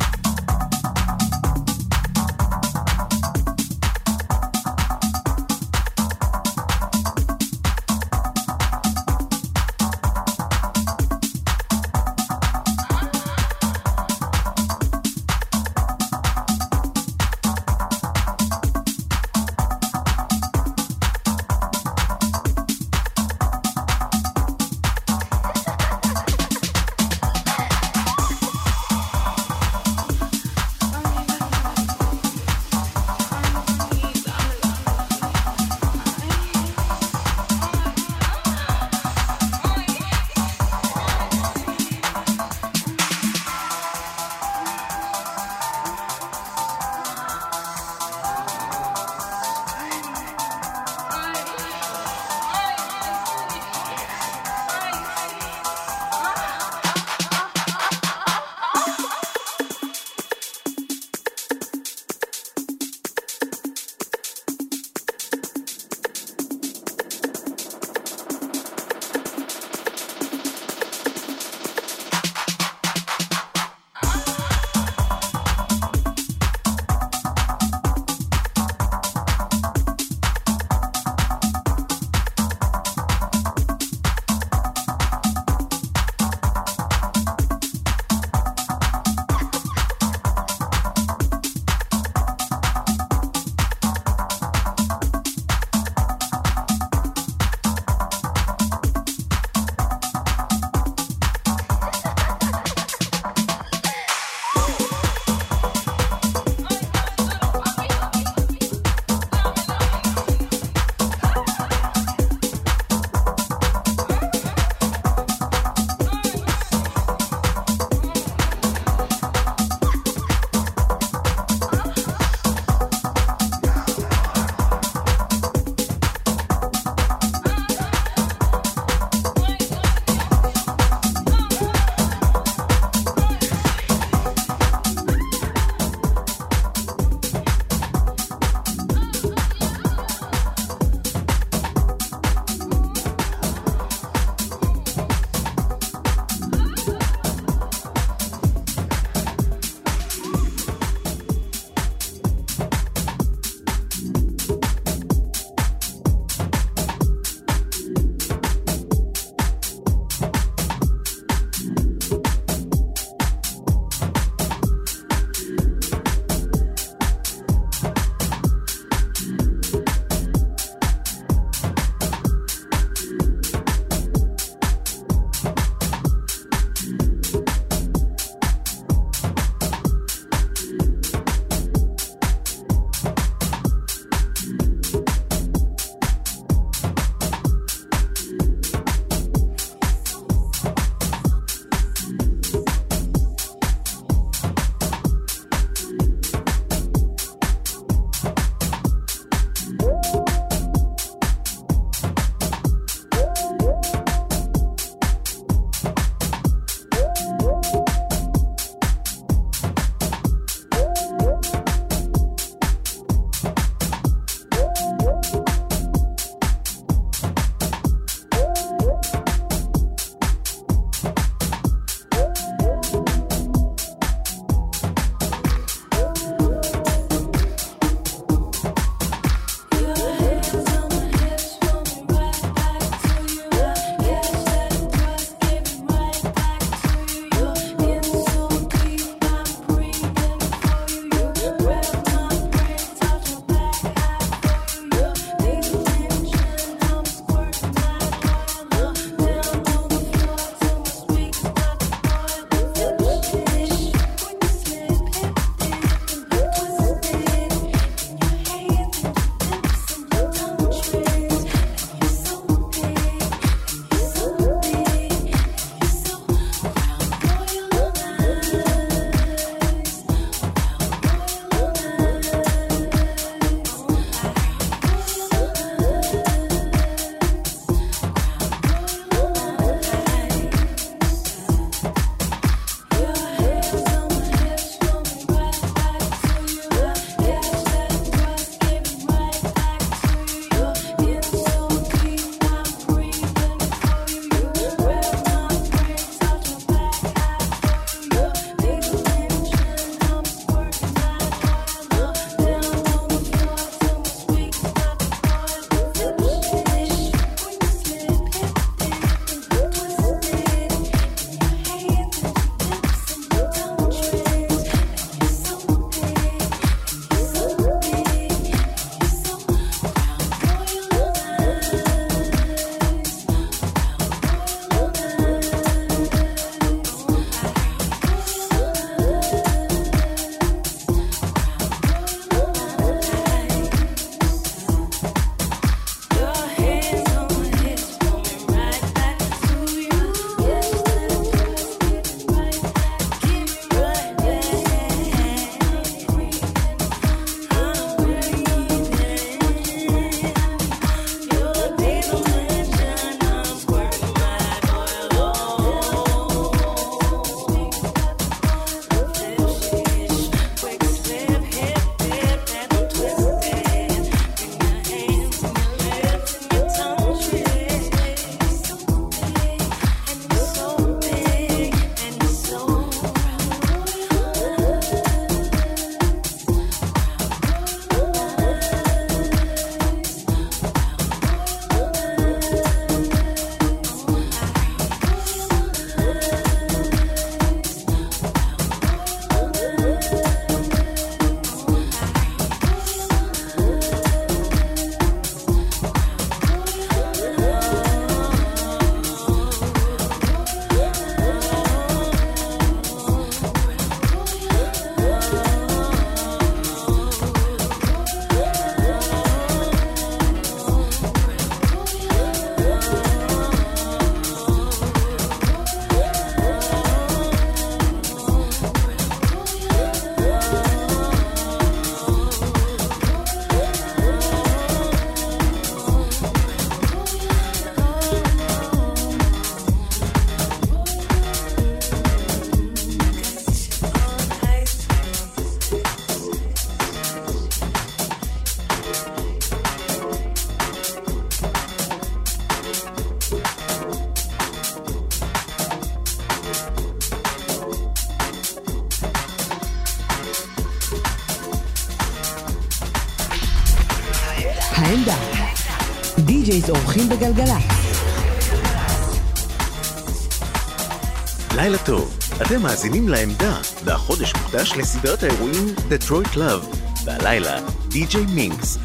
מאזינים לעמדה, והחודש מוקדש לסדרת האירועים Detroit Love, והלילה DJ Minx.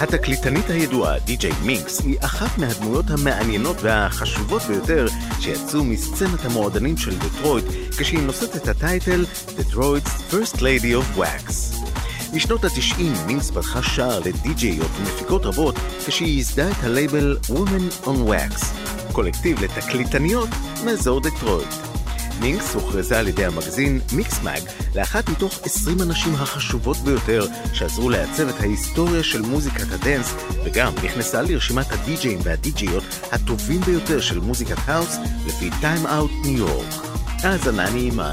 התקליטנית הידועה DJ Minx היא אחת מהדמויות המעניינות והחשובות ביותר שיצאו מסצנת המועדנים של דטרויט כשהיא נושאת את ה title Detroit's First Lady of Wax. בשנות ה-90 Minx פתחה שער לדי-ג'יות ומפיקות רבות כשהיא ייסדה את ה label Women on Wax, קולקטיב לתקליטניות מאזור דטרויט. Minx הוכרזה על ידי המגזין Mixmag לאחת מתוך 20 הנשים החשובות ביותר שעזרו לעצב את ההיסטוריה של מוזיקת ה dance וגם נכנסה לרשימת הדי-ג'אים והדי-ג'יות הטובים ביותר של מוזיקת house לפי Time Out New York. האזנה נעימה.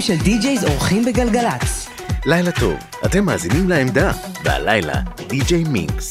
סטים של די-ג'ייז אורחים בגלגלצ. לילה טוב, אתם מאזינים לעמדה, והלילה, די.ג'יי מינקס.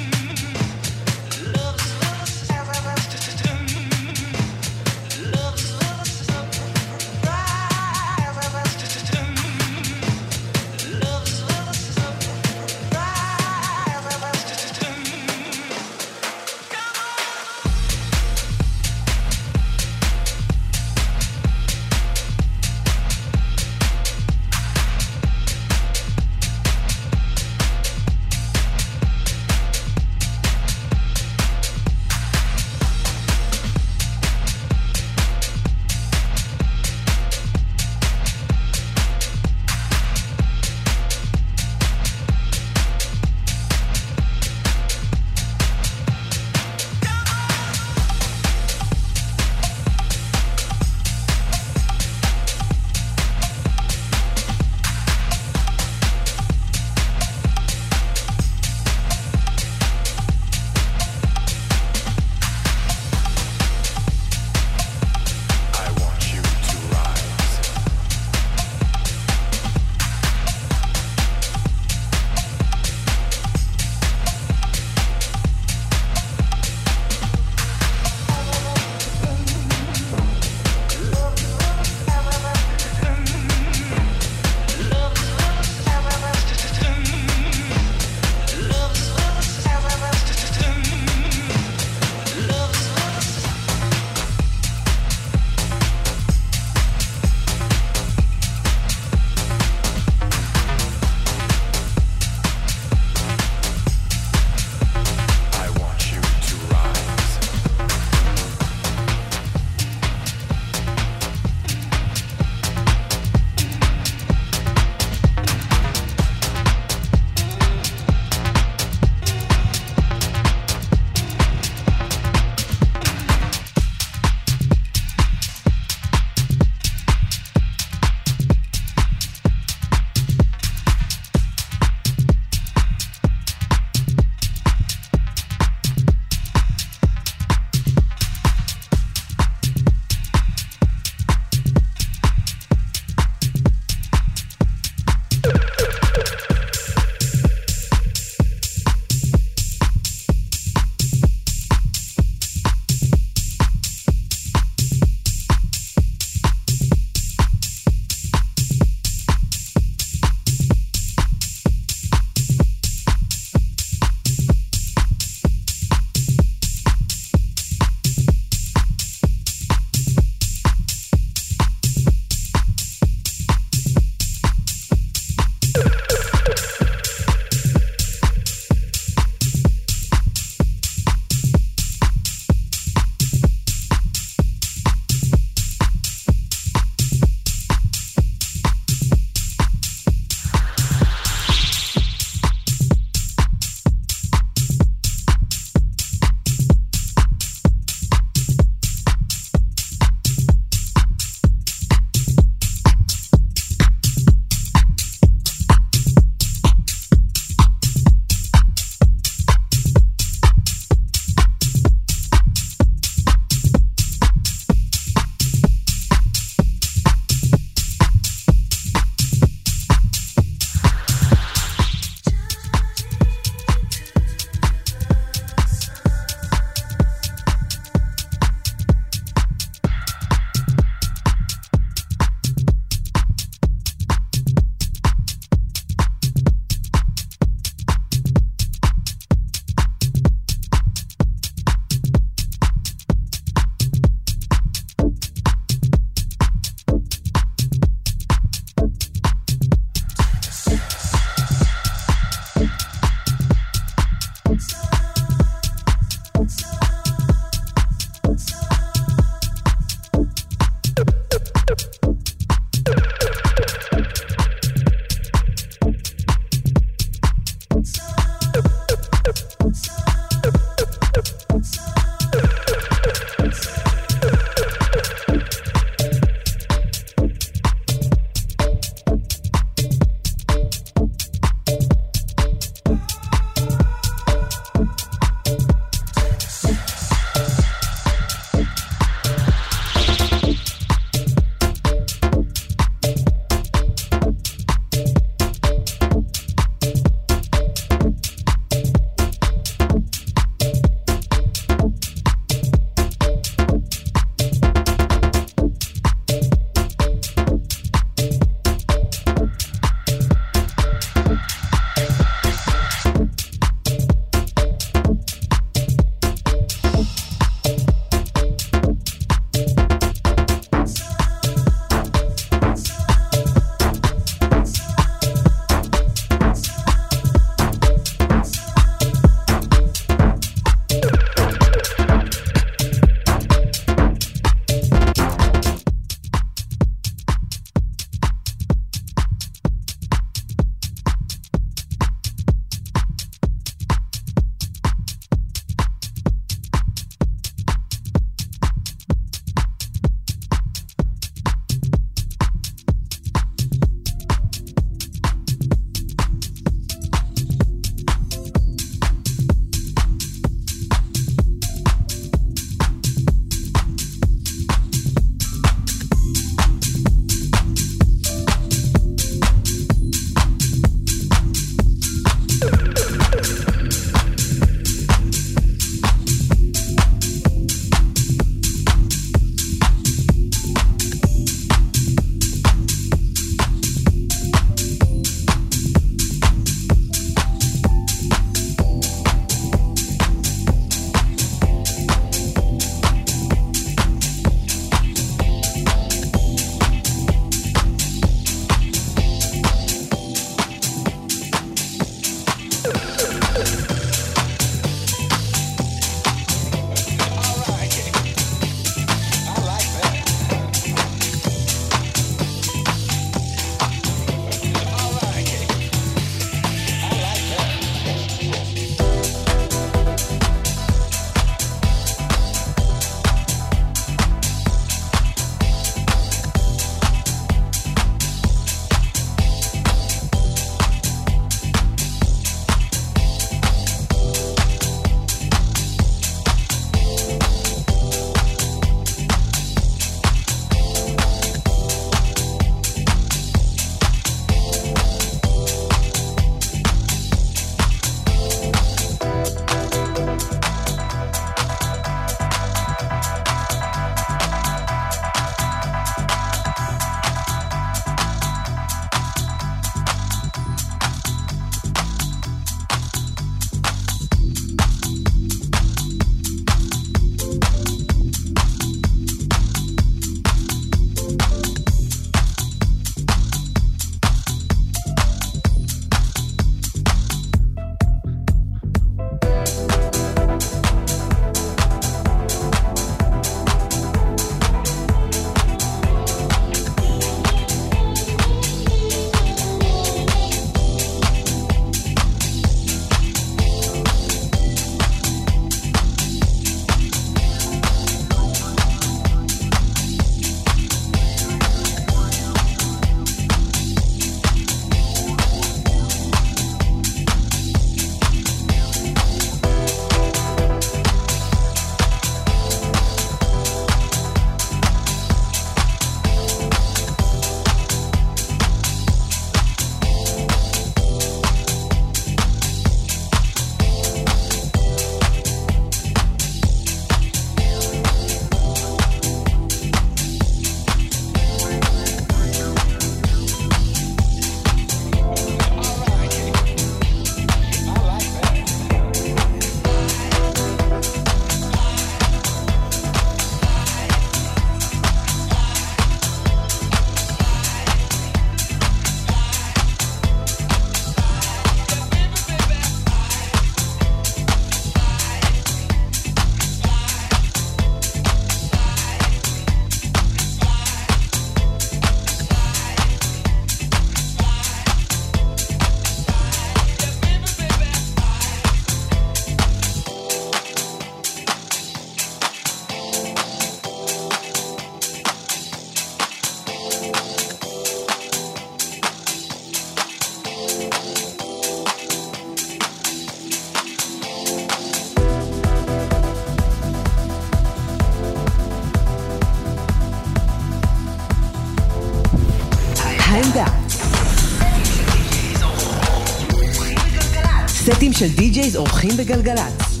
של די-ג'ייז אורחים בגלגלצ.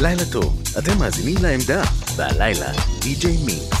לילה טוב, אתם מאזינים לעמדה, והלילה די.ג'יי מינקס.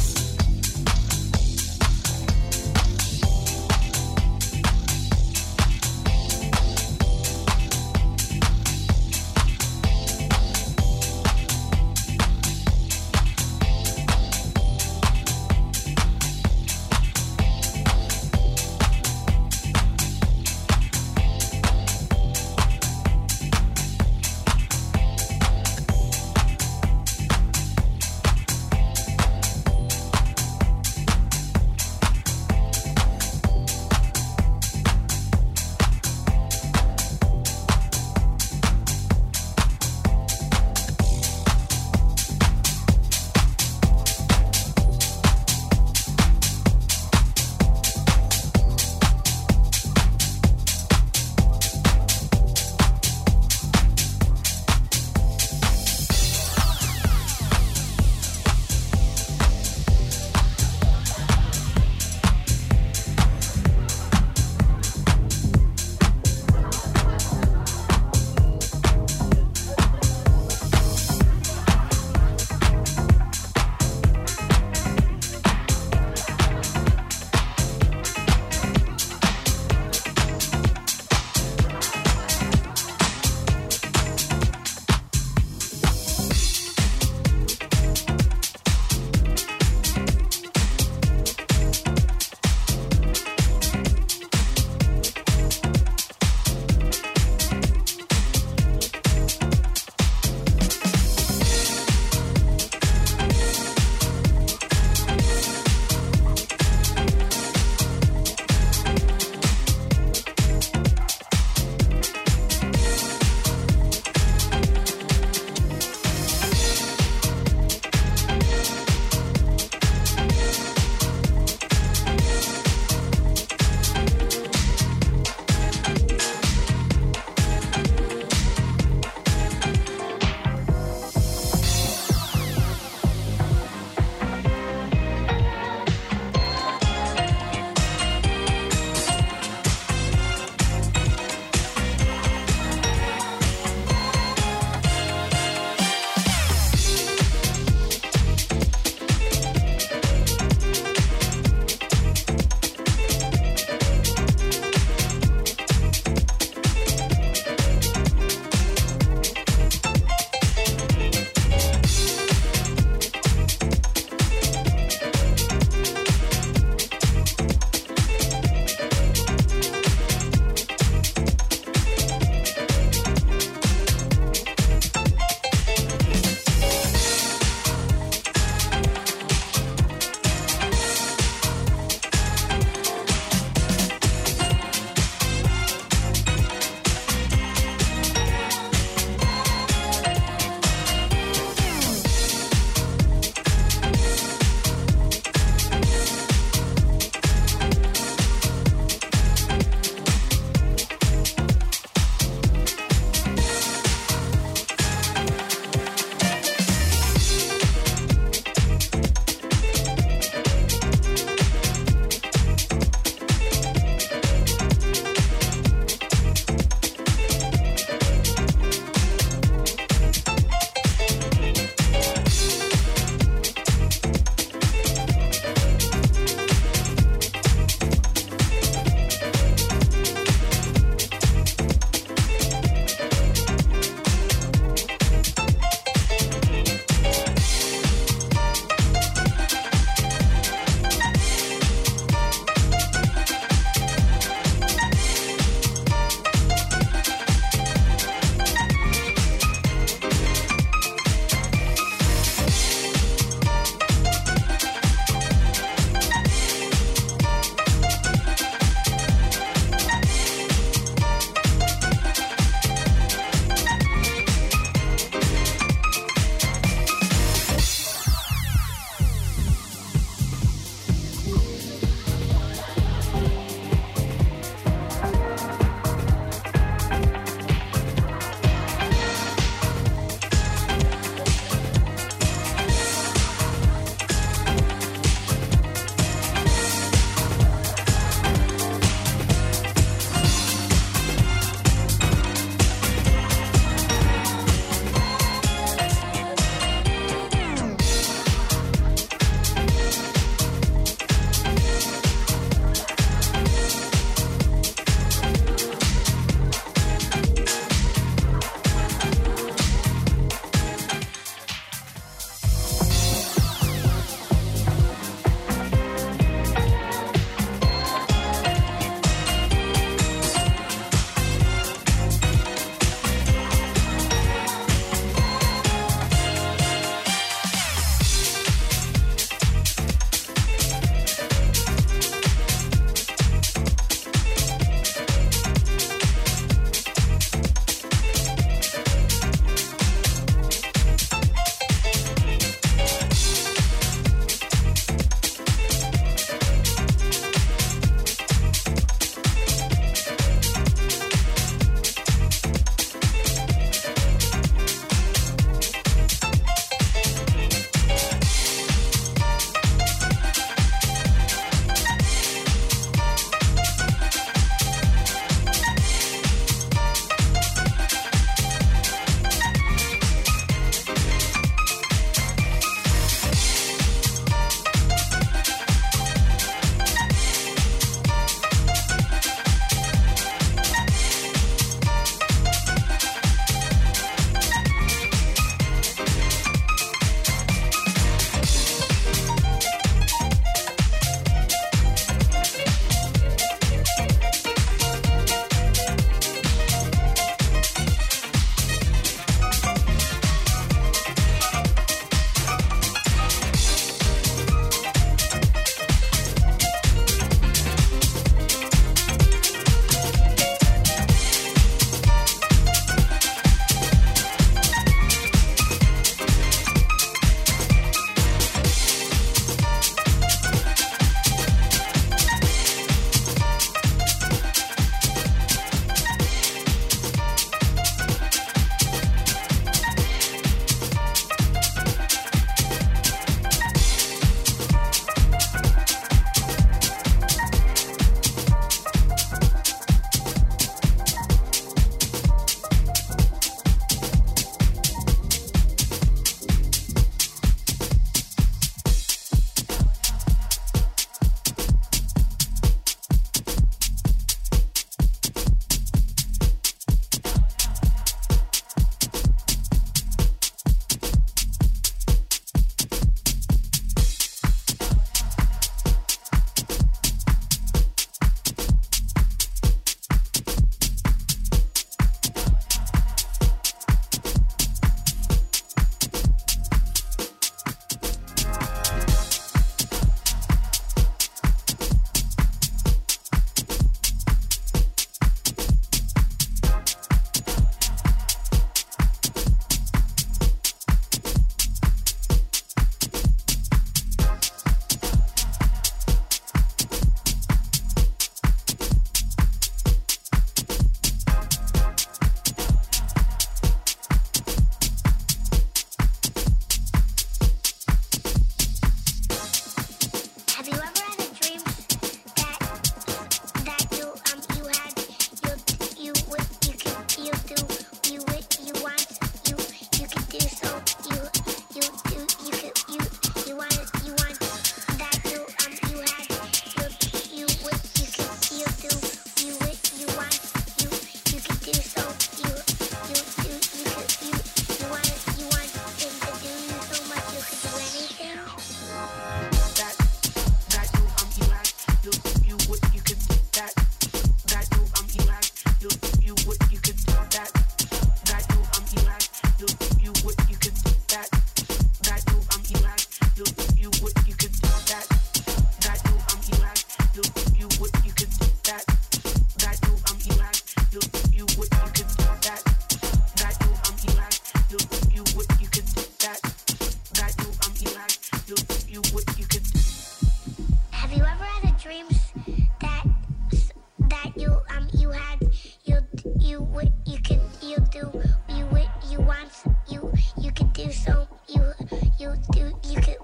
you could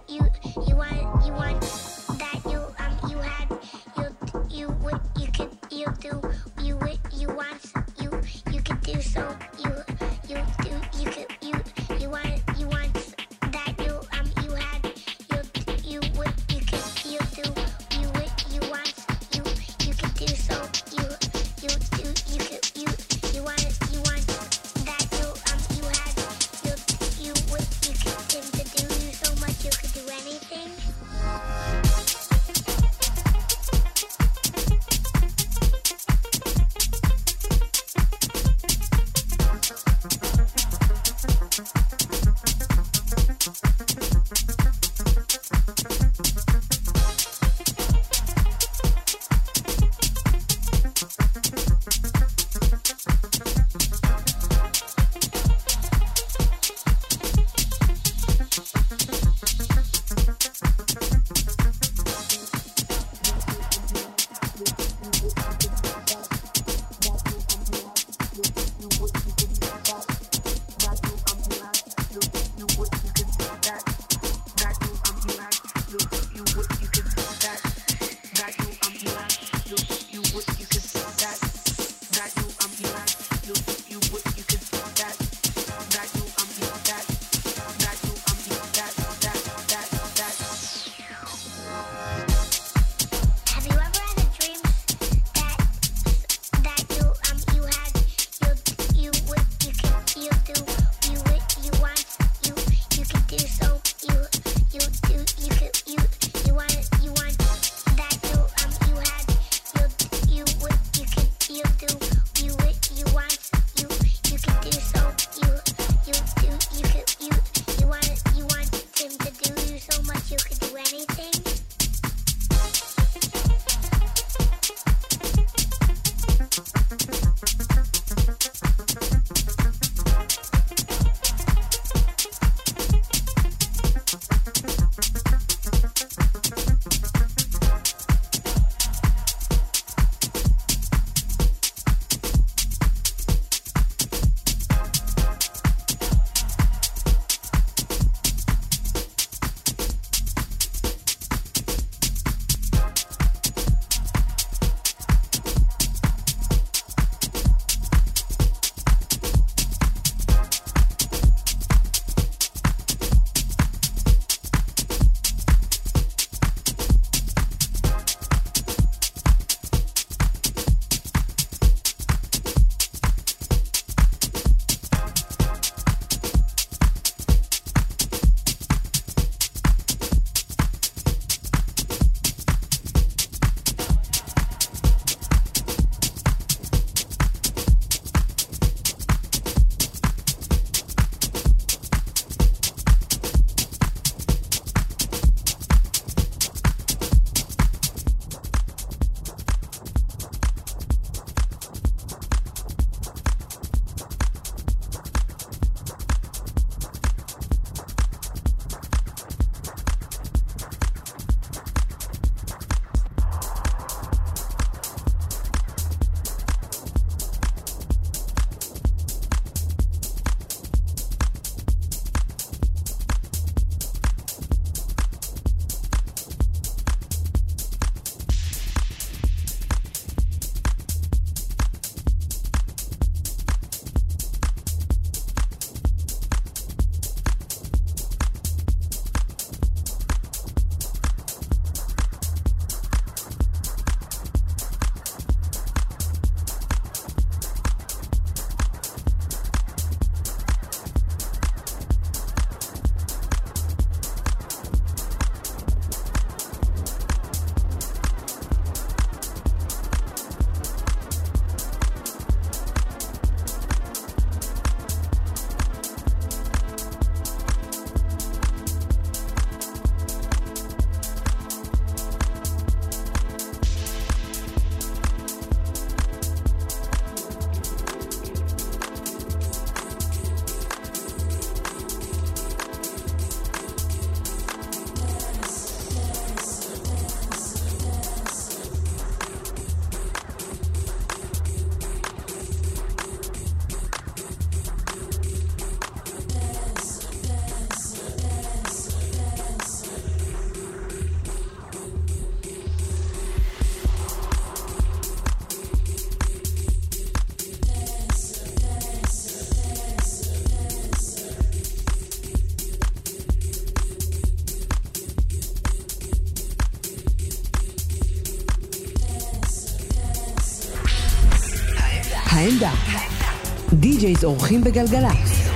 די-ג'ייז אורחים בגלגלצ.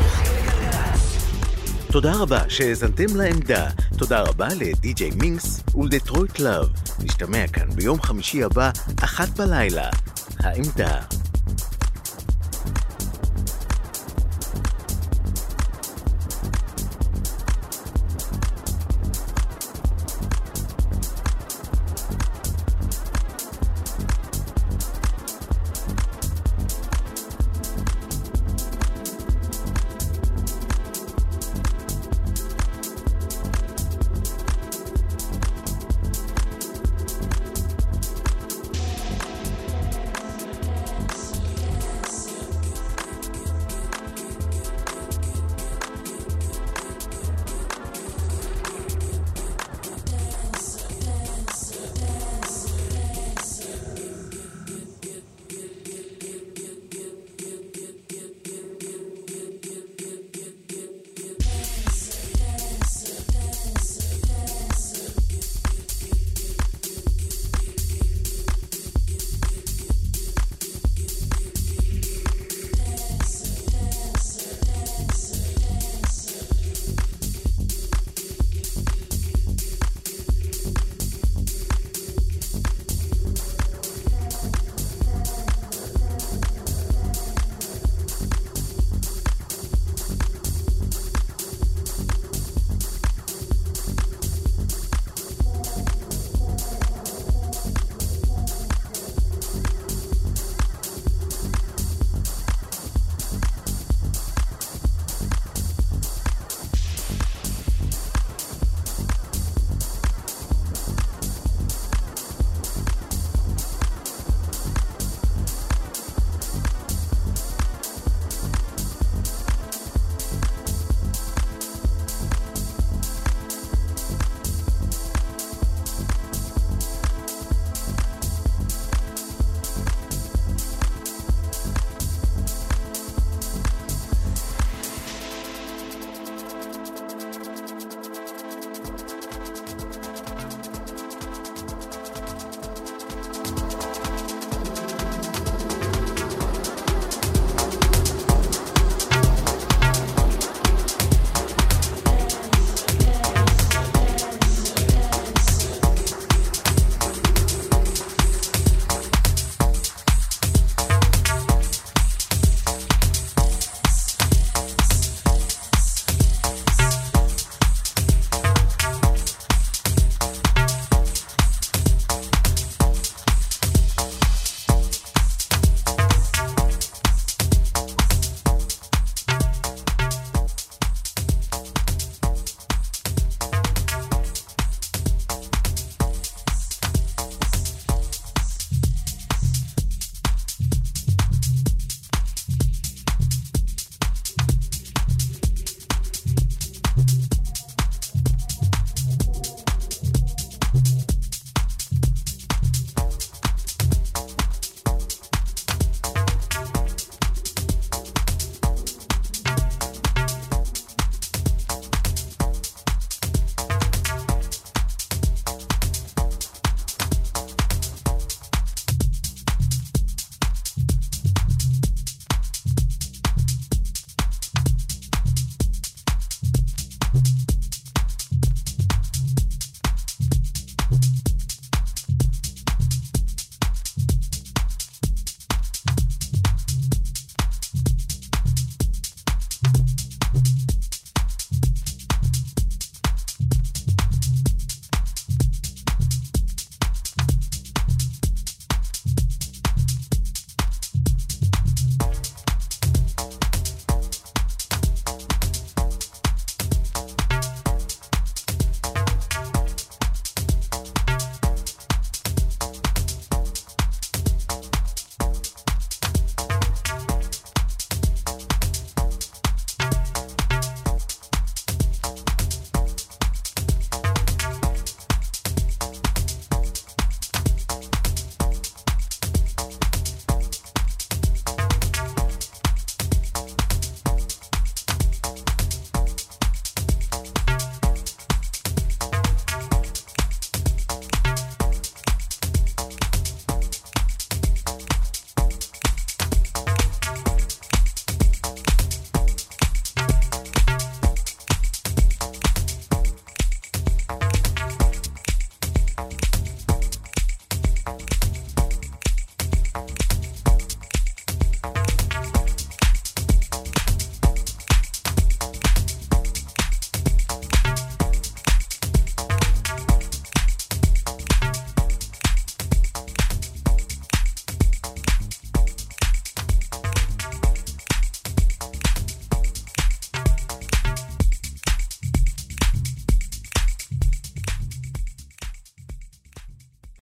תודה רבה שהאזנתם לעמדה. תודה רבה לדי.ג'יי מינקס ולדטרויט לאב. נשתמע כאן ביום חמישי הבא, אחת בלילה. העמדה.